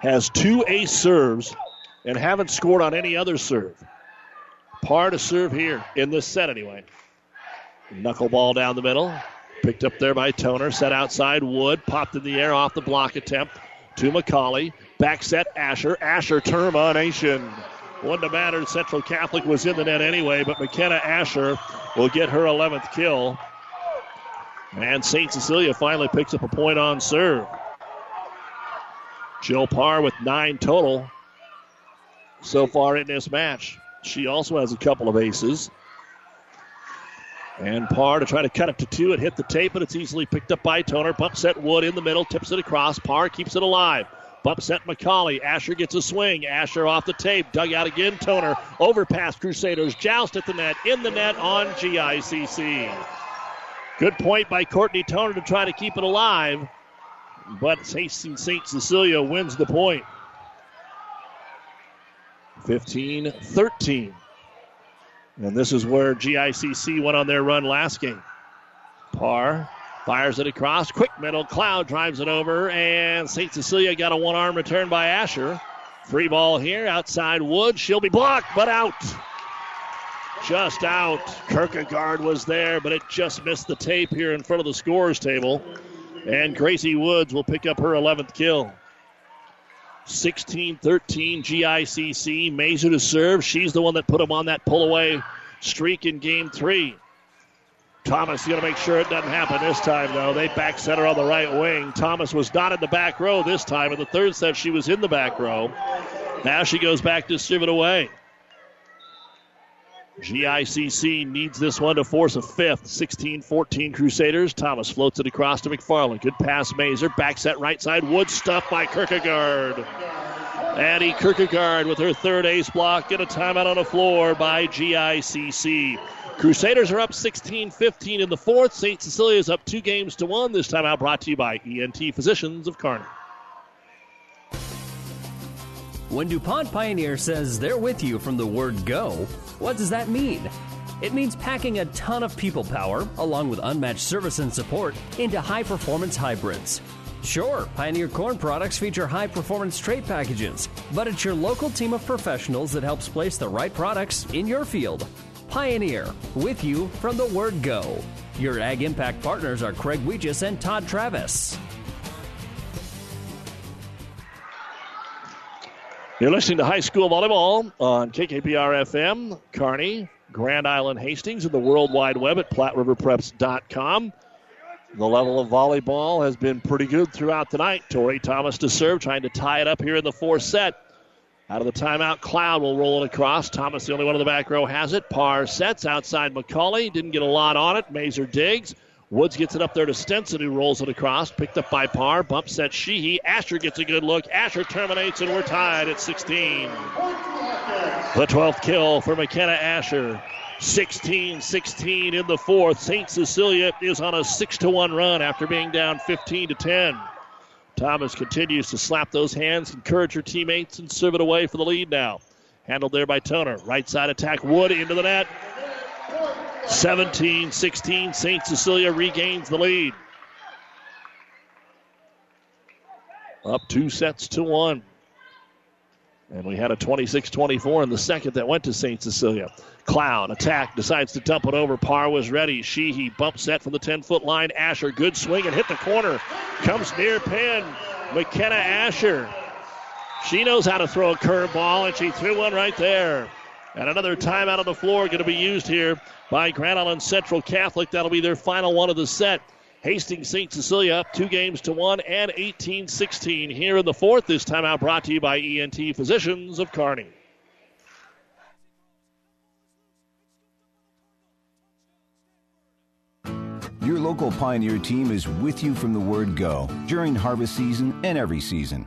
has two ace serves and haven't scored on any other serve. Par to serve here in this set, anyway. Knuckleball down the middle. Picked up there by Toner. Set outside. Wood popped in the air off the block attempt to McCauley. Back set Asher. Asher termination. Wouldn't have mattered. Central Catholic was in the net anyway, but McKenna Asher will get her 11th kill. And St. Cecilia finally picks up a point on serve. Jill Parr with nine total so far in this match. She also has a couple of aces. And Parr to try to cut it to two and hit the tape, but it's easily picked up by Toner. Bump set Wood in the middle, tips it across. Parr keeps it alive. Bump set McCauley. Asher gets a swing. Asher off the tape. Dug out again. Toner. Overpass Crusaders. Joust at the net. In the net on GICC. Good point by Courtney Toner to try to keep it alive. But Hastings St. Cecilia wins the point. 15 13. And this is where GICC went on their run last game. Parr fires it across. Quick middle. Cloud drives it over. And St. Cecilia got a one arm return by Asher. Free ball here outside Wood. She'll be blocked, but out. Just out. Kierkegaard was there, but it just missed the tape here in front of the scorers table. And Gracie Woods will pick up her 11th kill. 16 13 GICC. Mazer to serve. She's the one that put him on that pull away streak in game three. Thomas you going to make sure it doesn't happen this time, though. They back set her on the right wing. Thomas was not in the back row this time. In the third set, she was in the back row. Now she goes back to serve it away. GICC needs this one to force a fifth. 16 14 Crusaders. Thomas floats it across to McFarland. Good pass, Mazer. Back set right side. Wood stuffed by Kierkegaard. Addie Kierkegaard with her third ace block. Get a timeout on the floor by GICC. Crusaders are up 16 15 in the fourth. St. Cecilia is up two games to one. This time out brought to you by ENT Physicians of Kearney. When DuPont Pioneer says they're with you from the word go, what does that mean? It means packing a ton of people power, along with unmatched service and support, into high performance hybrids. Sure, Pioneer Corn products feature high performance trait packages, but it's your local team of professionals that helps place the right products in your field. Pioneer, with you from the word go. Your Ag Impact partners are Craig Weegis and Todd Travis. You're listening to high school volleyball on KKPR FM, Kearney, Grand Island, Hastings, and the World Wide Web at PlatteRiverPreps.com. The level of volleyball has been pretty good throughout the night. Tori Thomas to serve, trying to tie it up here in the fourth set. Out of the timeout, Cloud will roll it across. Thomas, the only one in the back row, has it. Parr sets outside McCauley. Didn't get a lot on it. Mazer digs. Woods gets it up there to Stenson, who rolls it across. Picked up by Parr. Bump set Sheehy. Asher gets a good look. Asher terminates, and we're tied at 16. The 12th kill for McKenna Asher. 16 16 in the fourth. St. Cecilia is on a 6 to 1 run after being down 15 to 10. Thomas continues to slap those hands, encourage her teammates, and serve it away for the lead now. Handled there by Toner. Right side attack, Wood into the net. 17 16. St. Cecilia regains the lead. Up two sets to one. And we had a 26 24 in the second that went to St. Cecilia. Cloud attack, decides to dump it over. Parr was ready. Sheehy bump set from the 10 foot line. Asher, good swing and hit the corner. Comes near pin. McKenna Asher. She knows how to throw a curveball, and she threw one right there. And another timeout on the floor going to be used here by Grand Island Central Catholic. That'll be their final one of the set. Hastings St. Cecilia up two games to one and 18 16 here in the fourth. This timeout brought to you by ENT Physicians of Kearney. Your local Pioneer team is with you from the word go during harvest season and every season.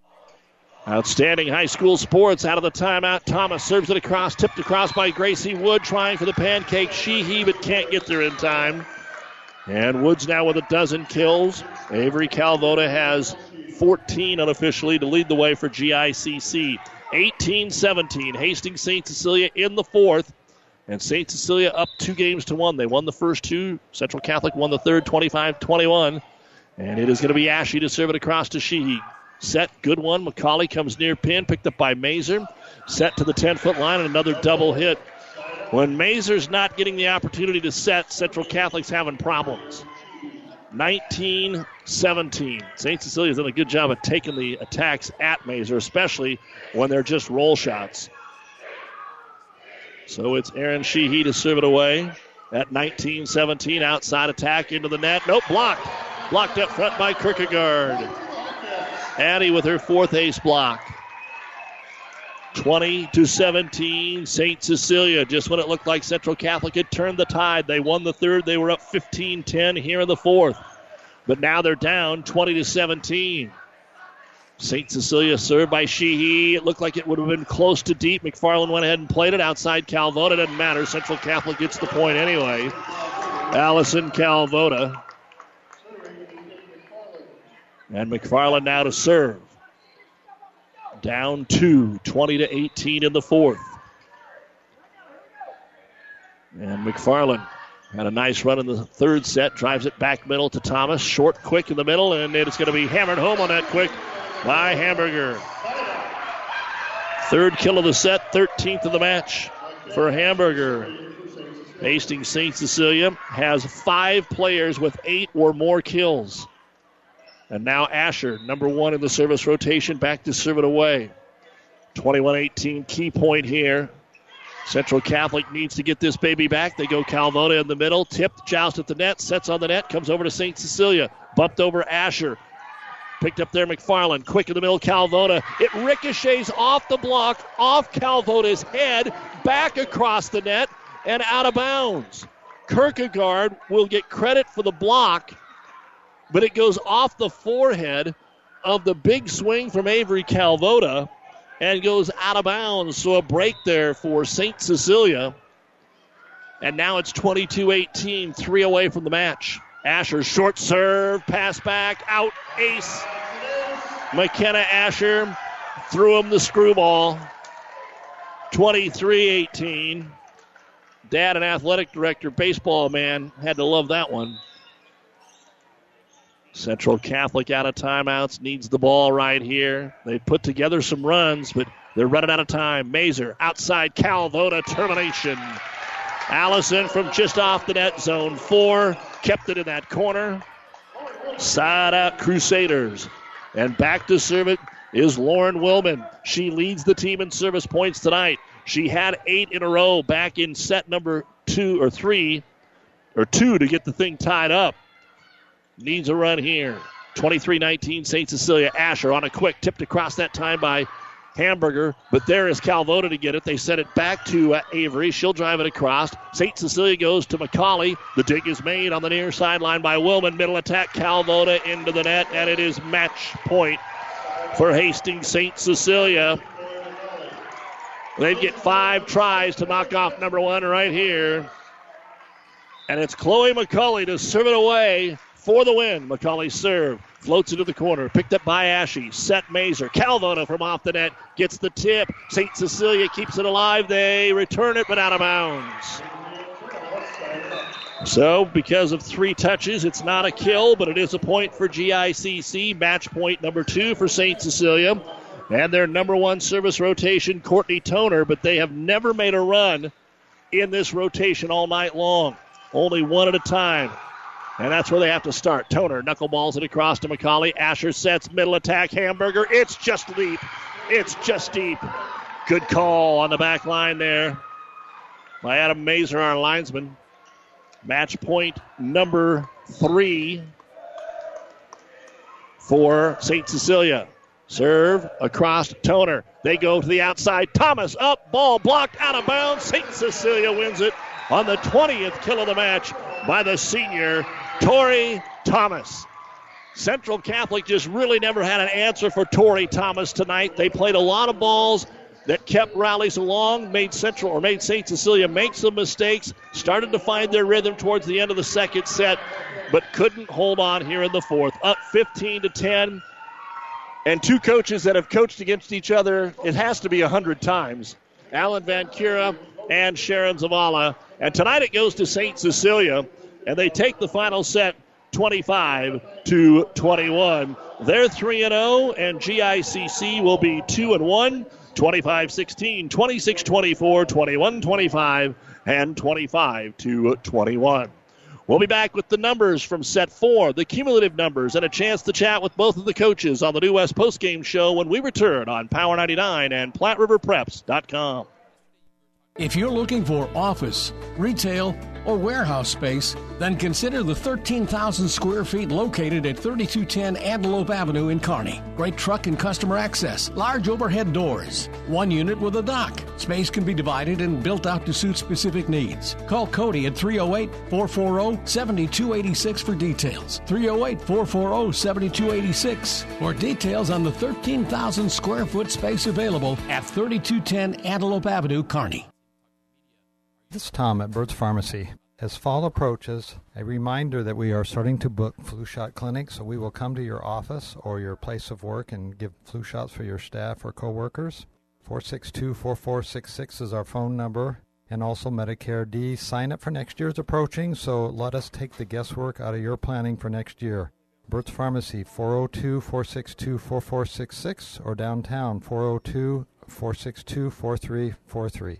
Outstanding high school sports out of the timeout. Thomas serves it across, tipped across by Gracie Wood, trying for the pancake. Sheehy, but can't get there in time. And Woods now with a dozen kills. Avery Calvota has 14 unofficially to lead the way for GICC. 18 17. Hastings St. Cecilia in the fourth. And St. Cecilia up two games to one. They won the first two. Central Catholic won the third 25 21. And it is going to be Ashy to serve it across to Sheehy. Set, good one. McCauley comes near pin, picked up by Mazer. Set to the 10 foot line, and another double hit. When Mazer's not getting the opportunity to set, Central Catholic's having problems. 19 17. St. Cecilia's done a good job of taking the attacks at Mazer, especially when they're just roll shots. So it's Erin Sheehy to serve it away at 19 17. Outside attack into the net. Nope, blocked. Blocked up front by Kierkegaard. Addie with her fourth ace block. 20 to 17, St. Cecilia. Just when it looked like Central Catholic had turned the tide, they won the third. They were up 15 10 here in the fourth. But now they're down 20 to 17. St. Cecilia served by Sheehy. It looked like it would have been close to deep. McFarland went ahead and played it outside Calvota. Doesn't matter. Central Catholic gets the point anyway. Allison Calvota. And McFarland now to serve. Down two, 20 to 18 in the fourth. And McFarland had a nice run in the third set, drives it back middle to Thomas. Short, quick in the middle, and it's going to be hammered home on that quick by Hamburger. Third kill of the set, 13th of the match for Hamburger. Hastings St. Cecilia has five players with eight or more kills. And now Asher, number one in the service rotation, back to serve it away. 21 18, key point here. Central Catholic needs to get this baby back. They go Calvona in the middle, tipped, joust at the net, sets on the net, comes over to St. Cecilia, bumped over Asher. Picked up there McFarland, quick in the middle, Calvona. It ricochets off the block, off Calvona's head, back across the net, and out of bounds. Kierkegaard will get credit for the block but it goes off the forehead of the big swing from Avery Calvota and goes out of bounds. So a break there for St. Cecilia. And now it's 22 18, three away from the match. Asher, short serve, pass back, out, ace. McKenna Asher threw him the screwball. 23 18. Dad, an athletic director, baseball man, had to love that one. Central Catholic out of timeouts, needs the ball right here. They put together some runs, but they're running out of time. Mazer outside Calvota termination. Allison from just off the net zone four kept it in that corner. Side out Crusaders. And back to serve it is Lauren Willman. She leads the team in service points tonight. She had eight in a row back in set number two or three or two to get the thing tied up needs a run here. 23 19, St. Cecilia. Asher on a quick, tipped across that time by Hamburger, but there is Calvota to get it. They send it back to uh, Avery. She'll drive it across. St. Cecilia goes to McCauley. The dig is made on the near sideline by Willman. Middle attack, Calvota into the net, and it is match point for Hastings St. Cecilia. They get five tries to knock off number one right here. And it's Chloe McCauley to serve it away for the win. McCauley serve. Floats into the corner. Picked up by Ashy. Set Mazer. Calvona from off the net. Gets the tip. St. Cecilia keeps it alive. They return it, but out of bounds. So, because of three touches, it's not a kill, but it is a point for GICC. Match point number two for St. Cecilia. And their number one service rotation, Courtney Toner, but they have never made a run in this rotation all night long. Only one at a time. And that's where they have to start. Toner knuckleballs it across to McCauley. Asher sets middle attack. Hamburger. It's just deep. It's just deep. Good call on the back line there by Adam Mazer, our linesman. Match point number three for St. Cecilia. Serve across Toner. They go to the outside. Thomas up, ball blocked out of bounds. St. Cecilia wins it on the 20th kill of the match by the senior, Tori Thomas. Central Catholic just really never had an answer for Tori Thomas tonight. They played a lot of balls that kept rallies along, made Central or made St. Cecilia make some mistakes, started to find their rhythm towards the end of the second set, but couldn't hold on here in the fourth. Up 15 to 10. And two coaches that have coached against each other, it has to be a 100 times. Alan Vancura and Sharon Zavala. And tonight it goes to St. Cecilia, and they take the final set 25 to 21. They're 3 and 0, and GICC will be 2 and 1. 25 16, 26 24, 21 25, and 25 to 21. We'll be back with the numbers from set four, the cumulative numbers, and a chance to chat with both of the coaches on the New West postgame show when we return on Power 99 and PlatteRiverPreps.com. If you're looking for office, retail, or warehouse space, then consider the 13,000 square feet located at 3210 Antelope Avenue in Kearney. Great truck and customer access, large overhead doors, one unit with a dock. Space can be divided and built out to suit specific needs. Call Cody at 308 440 7286 for details. 308 440 7286 for details on the 13,000 square foot space available at 3210 Antelope Avenue, Kearney. This is Tom at Bird's Pharmacy. As fall approaches, a reminder that we are starting to book flu shot clinics, so we will come to your office or your place of work and give flu shots for your staff or coworkers. 462 4466 is our phone number, and also Medicare D. Sign up for next year is approaching, so let us take the guesswork out of your planning for next year. Burt's Pharmacy, 402 462 4466, or downtown, 402 462 4343.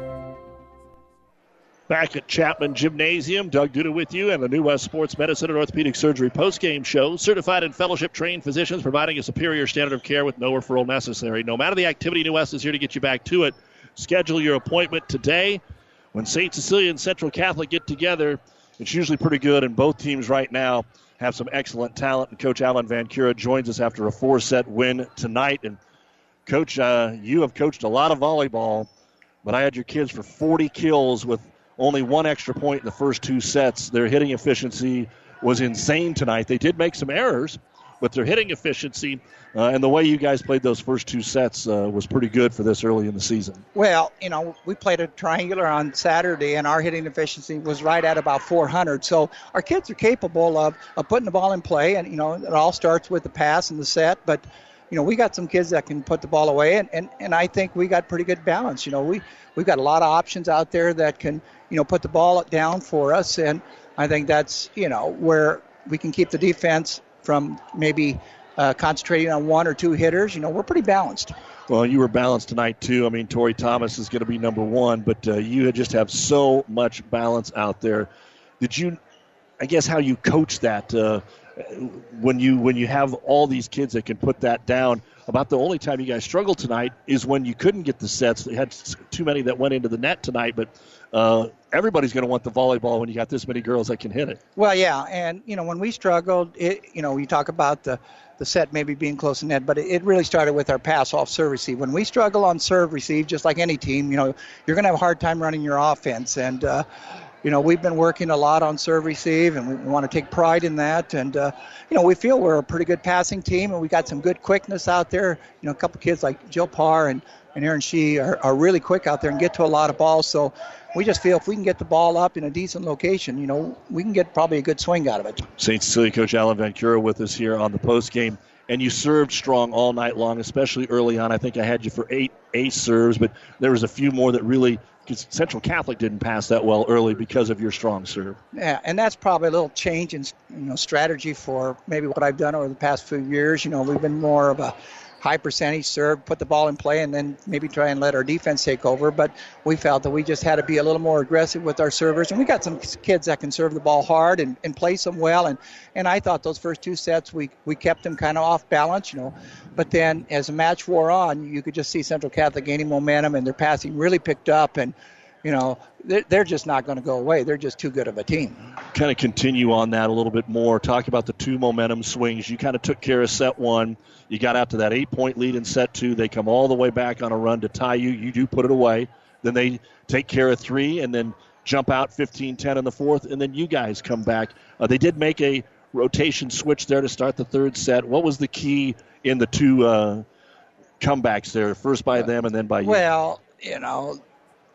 Back at Chapman Gymnasium, Doug Duda with you and the New West Sports Medicine and Orthopedic Surgery postgame show. Certified and fellowship trained physicians providing a superior standard of care with no referral necessary. No matter the activity, New West is here to get you back to it. Schedule your appointment today. When St. Cecilia and Central Catholic get together, it's usually pretty good, and both teams right now have some excellent talent. And Coach Alan Vancura joins us after a four set win tonight. And, Coach, uh, you have coached a lot of volleyball, but I had your kids for 40 kills with only one extra point in the first two sets. Their hitting efficiency was insane tonight. They did make some errors, but their hitting efficiency uh, and the way you guys played those first two sets uh, was pretty good for this early in the season. Well, you know, we played a triangular on Saturday, and our hitting efficiency was right at about 400. So our kids are capable of, of putting the ball in play, and, you know, it all starts with the pass and the set, but you know, we got some kids that can put the ball away, and, and, and I think we got pretty good balance. You know, we we've got a lot of options out there that can, you know, put the ball down for us, and I think that's you know where we can keep the defense from maybe uh, concentrating on one or two hitters. You know, we're pretty balanced. Well, you were balanced tonight too. I mean, Tori Thomas is going to be number one, but uh, you just have so much balance out there. Did you? I guess how you coach that. Uh, when you when you have all these kids that can put that down, about the only time you guys struggled tonight is when you couldn't get the sets. They had too many that went into the net tonight, but uh, everybody's going to want the volleyball when you got this many girls that can hit it. Well, yeah, and you know when we struggled, it, you know you talk about the the set maybe being close to net, but it, it really started with our pass off serve receive. When we struggle on serve receive, just like any team, you know you're going to have a hard time running your offense, and uh, you know, we've been working a lot on serve receive, and we want to take pride in that. And uh, you know, we feel we're a pretty good passing team, and we got some good quickness out there. You know, a couple kids like Jill Parr and and Erin Shee are, are really quick out there and get to a lot of balls. So we just feel if we can get the ball up in a decent location, you know, we can get probably a good swing out of it. St. Cecilia coach Alan Vancura with us here on the post game. And you served strong all night long, especially early on. I think I had you for eight ace serves, but there was a few more that really because Central Catholic didn't pass that well early because of your strong serve. Yeah, and that's probably a little change in you know strategy for maybe what I've done over the past few years. You know, we've been more of a high percentage serve, put the ball in play, and then maybe try and let our defense take over. But we felt that we just had to be a little more aggressive with our servers. And we got some kids that can serve the ball hard and, and place them well. And, and I thought those first two sets, we, we kept them kind of off balance, you know. But then as the match wore on, you could just see Central Catholic gaining momentum and their passing really picked up. And, you know, they're just not going to go away. They're just too good of a team. Kind of continue on that a little bit more. Talk about the two momentum swings. You kind of took care of set one. You got out to that eight point lead in set two. They come all the way back on a run to tie you. You do put it away. Then they take care of three and then jump out 15 10 in the fourth. And then you guys come back. Uh, they did make a rotation switch there to start the third set. What was the key in the two uh, comebacks there? First by them and then by you? Well, you know,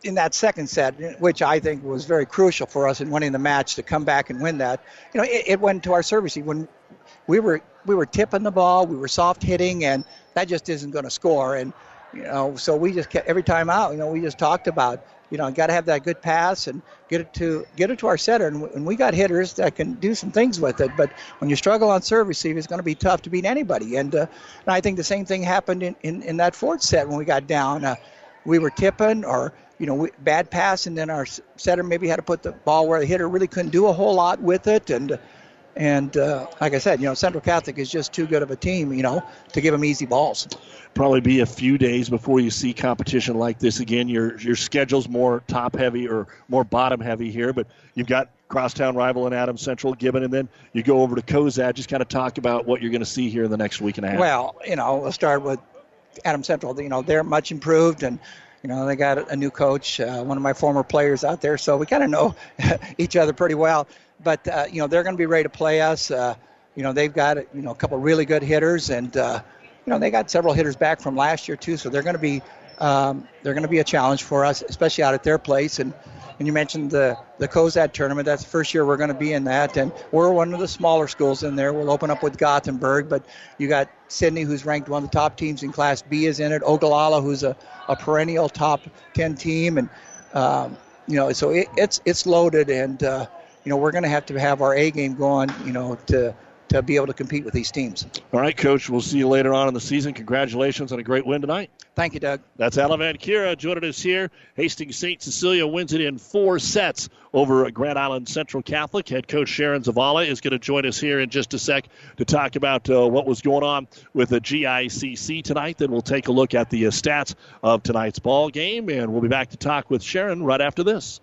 in that second set, which I think was very crucial for us in winning the match to come back and win that. You know, it, it went to our service. When we were we were tipping the ball, we were soft hitting, and that just isn't going to score. And you know, so we just kept every time out. You know, we just talked about you know, got to have that good pass and get it to get it to our setter. And, and we got hitters that can do some things with it. But when you struggle on serve receive, it's going to be tough to beat anybody. And, uh, and I think the same thing happened in, in, in that fourth set when we got down. Uh, we were tipping or you know, bad pass, and then our setter maybe had to put the ball where the hitter really couldn't do a whole lot with it. And and uh, like I said, you know, Central Catholic is just too good of a team, you know, to give them easy balls. Probably be a few days before you see competition like this again. Your your schedule's more top heavy or more bottom heavy here, but you've got crosstown rival in Adams Central Gibbon, and then you go over to Cozad. Just kind of talk about what you're going to see here in the next week and a half. Well, you know, we'll start with Adams Central. You know, they're much improved and you know, they got a new coach, uh, one of my former players out there, so we kind of know (laughs) each other pretty well. But uh, you know, they're going to be ready to play us. Uh, you know, they've got you know a couple really good hitters, and uh, you know they got several hitters back from last year too. So they're going to be um, they're going to be a challenge for us, especially out at their place. And and you mentioned the the Cozad tournament. That's the first year we're going to be in that, and we're one of the smaller schools in there. We'll open up with Gothenburg, but you got Sidney, who's ranked one of the top teams in Class B, is in it. Ogallala, who's a, a perennial top 10 team, and um, you know, so it, it's it's loaded, and uh, you know we're going to have to have our A game going, you know, to to be able to compete with these teams. All right, Coach. We'll see you later on in the season. Congratulations on a great win tonight. Thank you, Doug. That's Alan Kira. joining us here. Hastings St. Cecilia wins it in four sets over Grand Island Central Catholic. Head coach Sharon Zavala is going to join us here in just a sec to talk about uh, what was going on with the GICC tonight. Then we'll take a look at the uh, stats of tonight's ball game, and we'll be back to talk with Sharon right after this.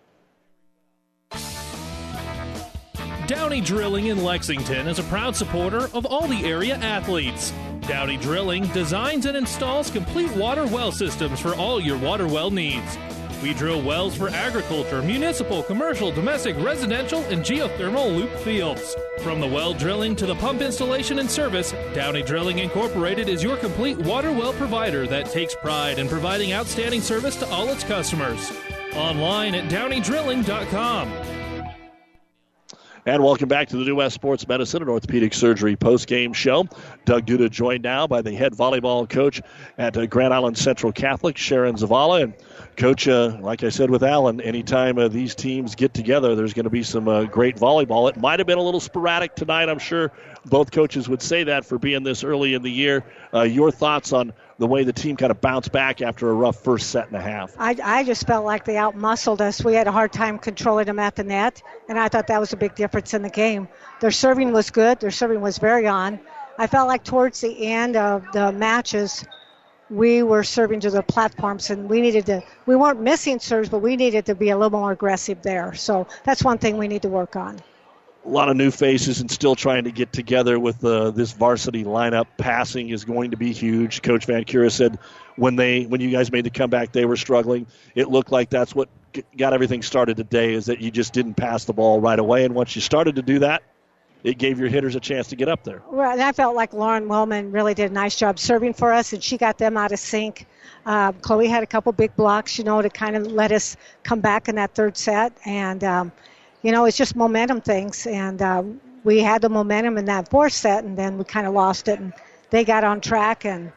Downey Drilling in Lexington is a proud supporter of all the area athletes. Downey Drilling designs and installs complete water well systems for all your water well needs. We drill wells for agriculture, municipal, commercial, domestic, residential, and geothermal loop fields. From the well drilling to the pump installation and service, Downey Drilling Incorporated is your complete water well provider that takes pride in providing outstanding service to all its customers. Online at downeydrilling.com. And welcome back to the New West Sports Medicine and Orthopedic Surgery post-game show. Doug Duda joined now by the head volleyball coach at uh, Grand Island Central Catholic, Sharon Zavala. And coach, uh, like I said with Alan, anytime uh, these teams get together, there's going to be some uh, great volleyball. It might have been a little sporadic tonight. I'm sure both coaches would say that for being this early in the year. Uh, your thoughts on the way the team kind of bounced back after a rough first set and a half. I, I just felt like they outmuscled us. We had a hard time controlling them at the net, and I thought that was a big difference in the game. Their serving was good. Their serving was very on. I felt like towards the end of the matches, we were serving to the platforms, and we needed to. We weren't missing serves, but we needed to be a little more aggressive there. So that's one thing we need to work on a lot of new faces and still trying to get together with uh, this varsity lineup. Passing is going to be huge. Coach Vancura said when they when you guys made the comeback, they were struggling. It looked like that's what got everything started today. Is that you just didn't pass the ball right away, and once you started to do that, it gave your hitters a chance to get up there. Right, and I felt like Lauren Wellman really did a nice job serving for us, and she got them out of sync. Uh, Chloe had a couple big blocks, you know, to kind of let us come back in that third set, and. Um, you know, it's just momentum things. And uh, we had the momentum in that fourth set, and then we kind of lost it. And they got on track, and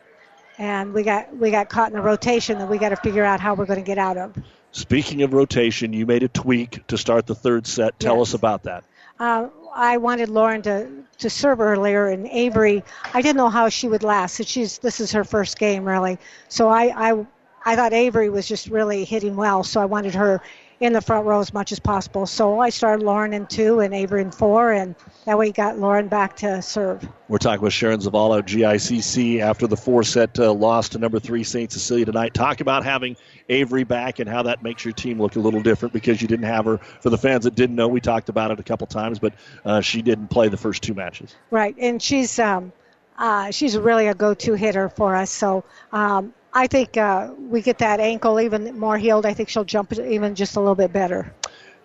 and we got we got caught in a rotation that we got to figure out how we're going to get out of. Speaking of rotation, you made a tweak to start the third set. Tell yes. us about that. Uh, I wanted Lauren to, to serve earlier, and Avery, I didn't know how she would last. She's this is her first game really, so I I, I thought Avery was just really hitting well, so I wanted her in the front row as much as possible. So I started Lauren in two and Avery in four, and that way got Lauren back to serve. We're talking with Sharon Zavala, GICC, after the four set uh, loss to number three St. Cecilia tonight. Talk about having Avery back and how that makes your team look a little different because you didn't have her. For the fans that didn't know, we talked about it a couple times, but uh, she didn't play the first two matches. Right, and she's. Um, uh, she's really a go-to hitter for us. So um, I think uh, we get that ankle even more healed. I think she'll jump even just a little bit better.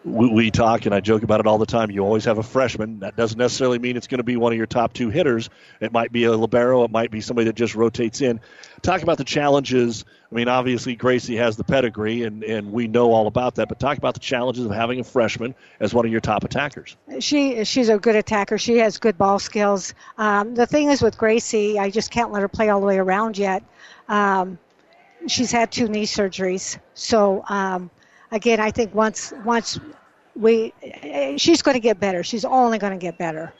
We, we talk, and I joke about it all the time. You always have a freshman. That doesn't necessarily mean it's going to be one of your top two hitters. It might be a libero. It might be somebody that just rotates in. Talk about the challenges. I mean, obviously Gracie has the pedigree, and, and we know all about that. But talk about the challenges of having a freshman as one of your top attackers. She she's a good attacker. She has good ball skills. Um, the thing is with Gracie, I just can't let her play all the way around yet. Um, she's had two knee surgeries, so um, again, I think once once we, she's going to get better. She's only going to get better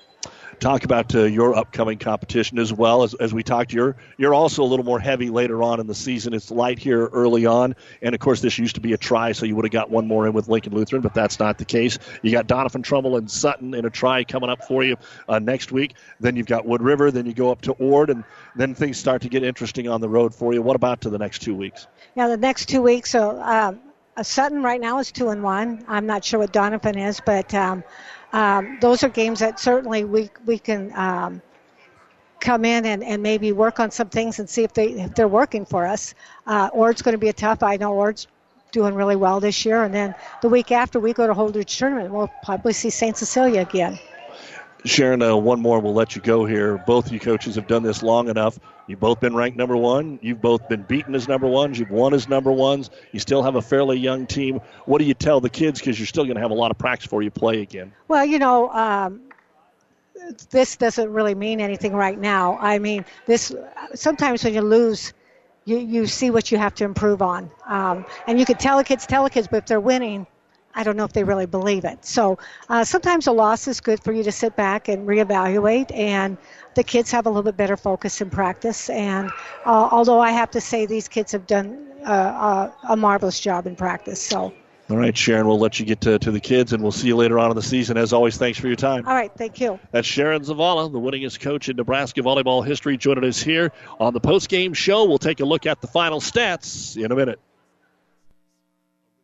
talk about uh, your upcoming competition as well as, as we talked. You're you're also a little more heavy later on in the season. It's light here early on, and of course this used to be a try, so you would have got one more in with Lincoln Lutheran, but that's not the case. You got Doniphan Trumbull and Sutton in a try coming up for you uh, next week. Then you've got Wood River. Then you go up to Ord, and then things start to get interesting on the road for you. What about to the next two weeks? Yeah, the next two weeks. So. Um, Sutton right now is two and one. I'm not sure what Doniphan is, but um, um, those are games that certainly we we can um, come in and, and maybe work on some things and see if they if they're working for us. Uh, Ord's going to be a tough. I know Ord's doing really well this year, and then the week after we go to Holdrege tournament, we'll probably see Saint Cecilia again. Sharon, uh, one more, we'll let you go here. Both of you coaches have done this long enough. You've both been ranked number one. You've both been beaten as number ones. You've won as number ones. You still have a fairly young team. What do you tell the kids? Because you're still going to have a lot of practice before you play again. Well, you know, um, this doesn't really mean anything right now. I mean, this sometimes when you lose, you, you see what you have to improve on. Um, and you could tell the kids, tell the kids, but if they're winning, I don't know if they really believe it. So uh, sometimes a loss is good for you to sit back and reevaluate, and the kids have a little bit better focus in practice. And uh, although I have to say these kids have done uh, uh a marvelous job in practice, so. All right, Sharon, we'll let you get to, to the kids, and we'll see you later on in the season. As always, thanks for your time. All right, thank you. That's Sharon Zavala, the winningest coach in Nebraska volleyball history, joining us here on the post-game show. We'll take a look at the final stats in a minute.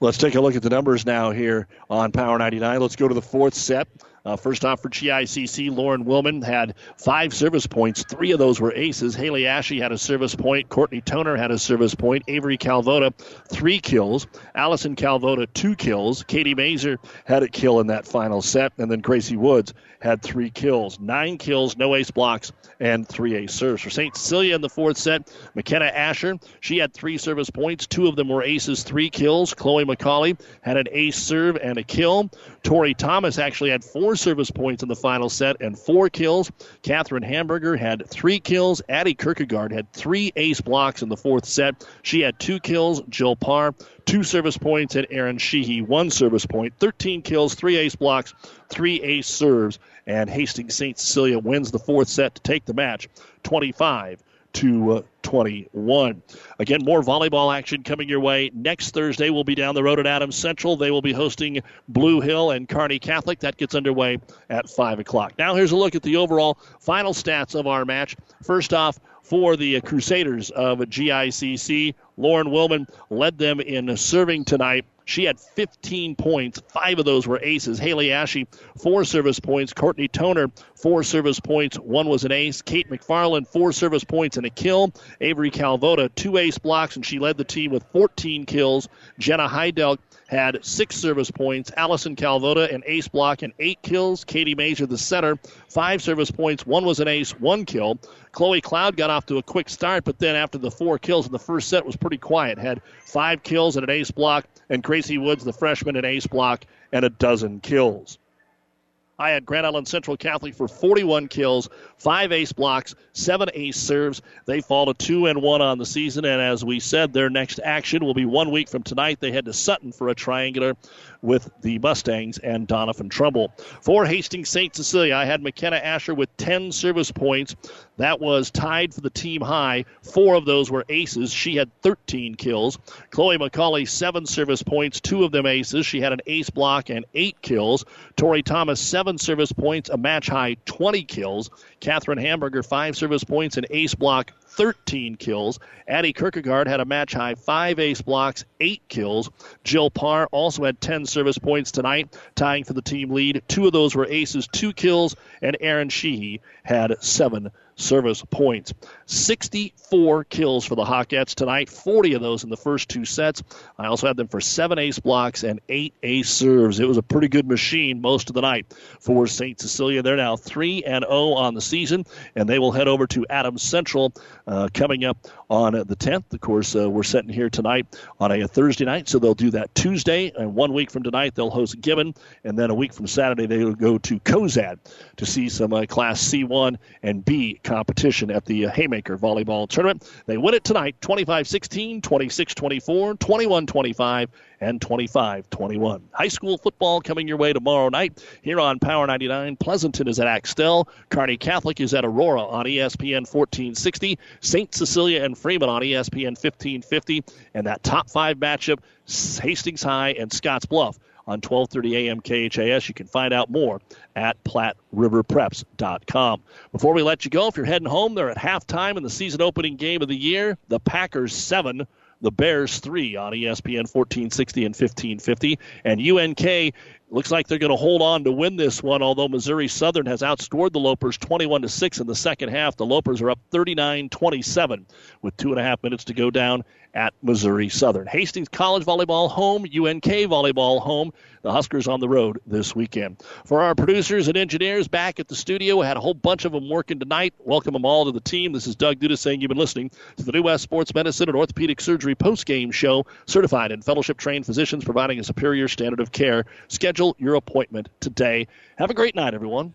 Let's take a look at the numbers now here on Power 99. Let's go to the fourth set. Uh, first off for GICC, Lauren Willman had five service points. Three of those were aces. Haley Ashe had a service point. Courtney Toner had a service point. Avery Calvota, three kills. Allison Calvota, two kills. Katie Mazer had a kill in that final set. And then Gracie Woods had three kills. Nine kills, no ace blocks, and three ace serves. For St. Cecilia in the fourth set, McKenna Asher, she had three service points. Two of them were aces, three kills. Chloe McCauley had an ace serve and a kill. Tori Thomas actually had four service points in the final set and four kills. Catherine Hamburger had three kills. Addie Kierkegaard had three ace blocks in the fourth set. She had two kills. Jill Parr, two service points, and Erin Sheehy, one service point. 13 kills, three ace blocks, three ace serves, and Hastings St. Cecilia wins the fourth set to take the match 25 to uh, 21. Again, more volleyball action coming your way. Next Thursday, we'll be down the road at Adams Central. They will be hosting Blue Hill and Kearney Catholic. That gets underway at 5 o'clock. Now, here's a look at the overall final stats of our match. First off, for the Crusaders of GICC, Lauren Willman led them in serving tonight she had 15 points. Five of those were aces. Haley Ashe, four service points. Courtney Toner, four service points. One was an ace. Kate McFarland, four service points and a kill. Avery Calvota, two ace blocks, and she led the team with 14 kills. Jenna Heidelk had six service points. Allison Calvota, an ace block and eight kills. Katie Major, the center, five service points. One was an ace, one kill. Chloe Cloud got off to a quick start, but then after the four kills in the first set was pretty quiet. Had five kills and an ace block, and Gracie Woods, the freshman, an ace block and a dozen kills. I had Grand Island Central Catholic for 41 kills, five ace blocks, seven ace serves. They fall to two and one on the season, and as we said, their next action will be one week from tonight. They head to Sutton for a triangular with the Mustangs and Doniphan Trumbull. For Hastings St. Cecilia, I had McKenna Asher with 10 service points. That was tied for the team high. Four of those were aces. She had 13 kills. Chloe McCauley, seven service points, two of them aces. She had an ace block and eight kills. Tori Thomas, seven service points, a match high 20 kills. Catherine Hamburger, five service points, an ace block, 13 kills. Addie Kierkegaard had a match high five ace blocks, eight kills. Jill Parr also had 10 service points tonight, tying for the team lead. Two of those were aces, two kills, and Erin Sheehy had seven service points. 64 kills for the Hawkettes tonight, 40 of those in the first two sets. I also had them for seven ace blocks and eight ace serves. It was a pretty good machine most of the night for St. Cecilia. They're now 3 and 0 on the season, and they will head over to Adams Central uh, coming up on the 10th. Of course, uh, we're sitting here tonight on a Thursday night, so they'll do that Tuesday, and one week from tonight they'll host Gibbon, and then a week from Saturday they will go to Cozad to see some uh, Class C1 and B competition at the uh, Volleyball Tournament. They win it tonight 25 16, 26 24, 21 25, and 25 21. High school football coming your way tomorrow night here on Power 99. Pleasanton is at Axtell. Kearney Catholic is at Aurora on ESPN 1460. St. Cecilia and Freeman on ESPN 1550. And that top five matchup, Hastings High and Scotts Bluff on 12:30 a.m. KHAS. You can find out more at PlatteRiverPreps.com. Before we let you go, if you're heading home, they're at halftime in the season opening game of the year. The Packers seven, the Bears three on ESPN 1460 and 1550, and UNK looks like they're going to hold on to win this one. Although Missouri Southern has outscored the Lopers 21 to six in the second half, the Lopers are up 39-27 with two and a half minutes to go down at Missouri Southern. Hastings College volleyball home, UNK volleyball home. The Huskers on the road this weekend. For our producers and engineers back at the studio, we had a whole bunch of them working tonight. Welcome them all to the team. This is Doug Duda saying you've been listening to the New West Sports Medicine and Orthopedic Surgery post-game show. Certified and fellowship-trained physicians providing a superior standard of care. Schedule your appointment today. Have a great night, everyone.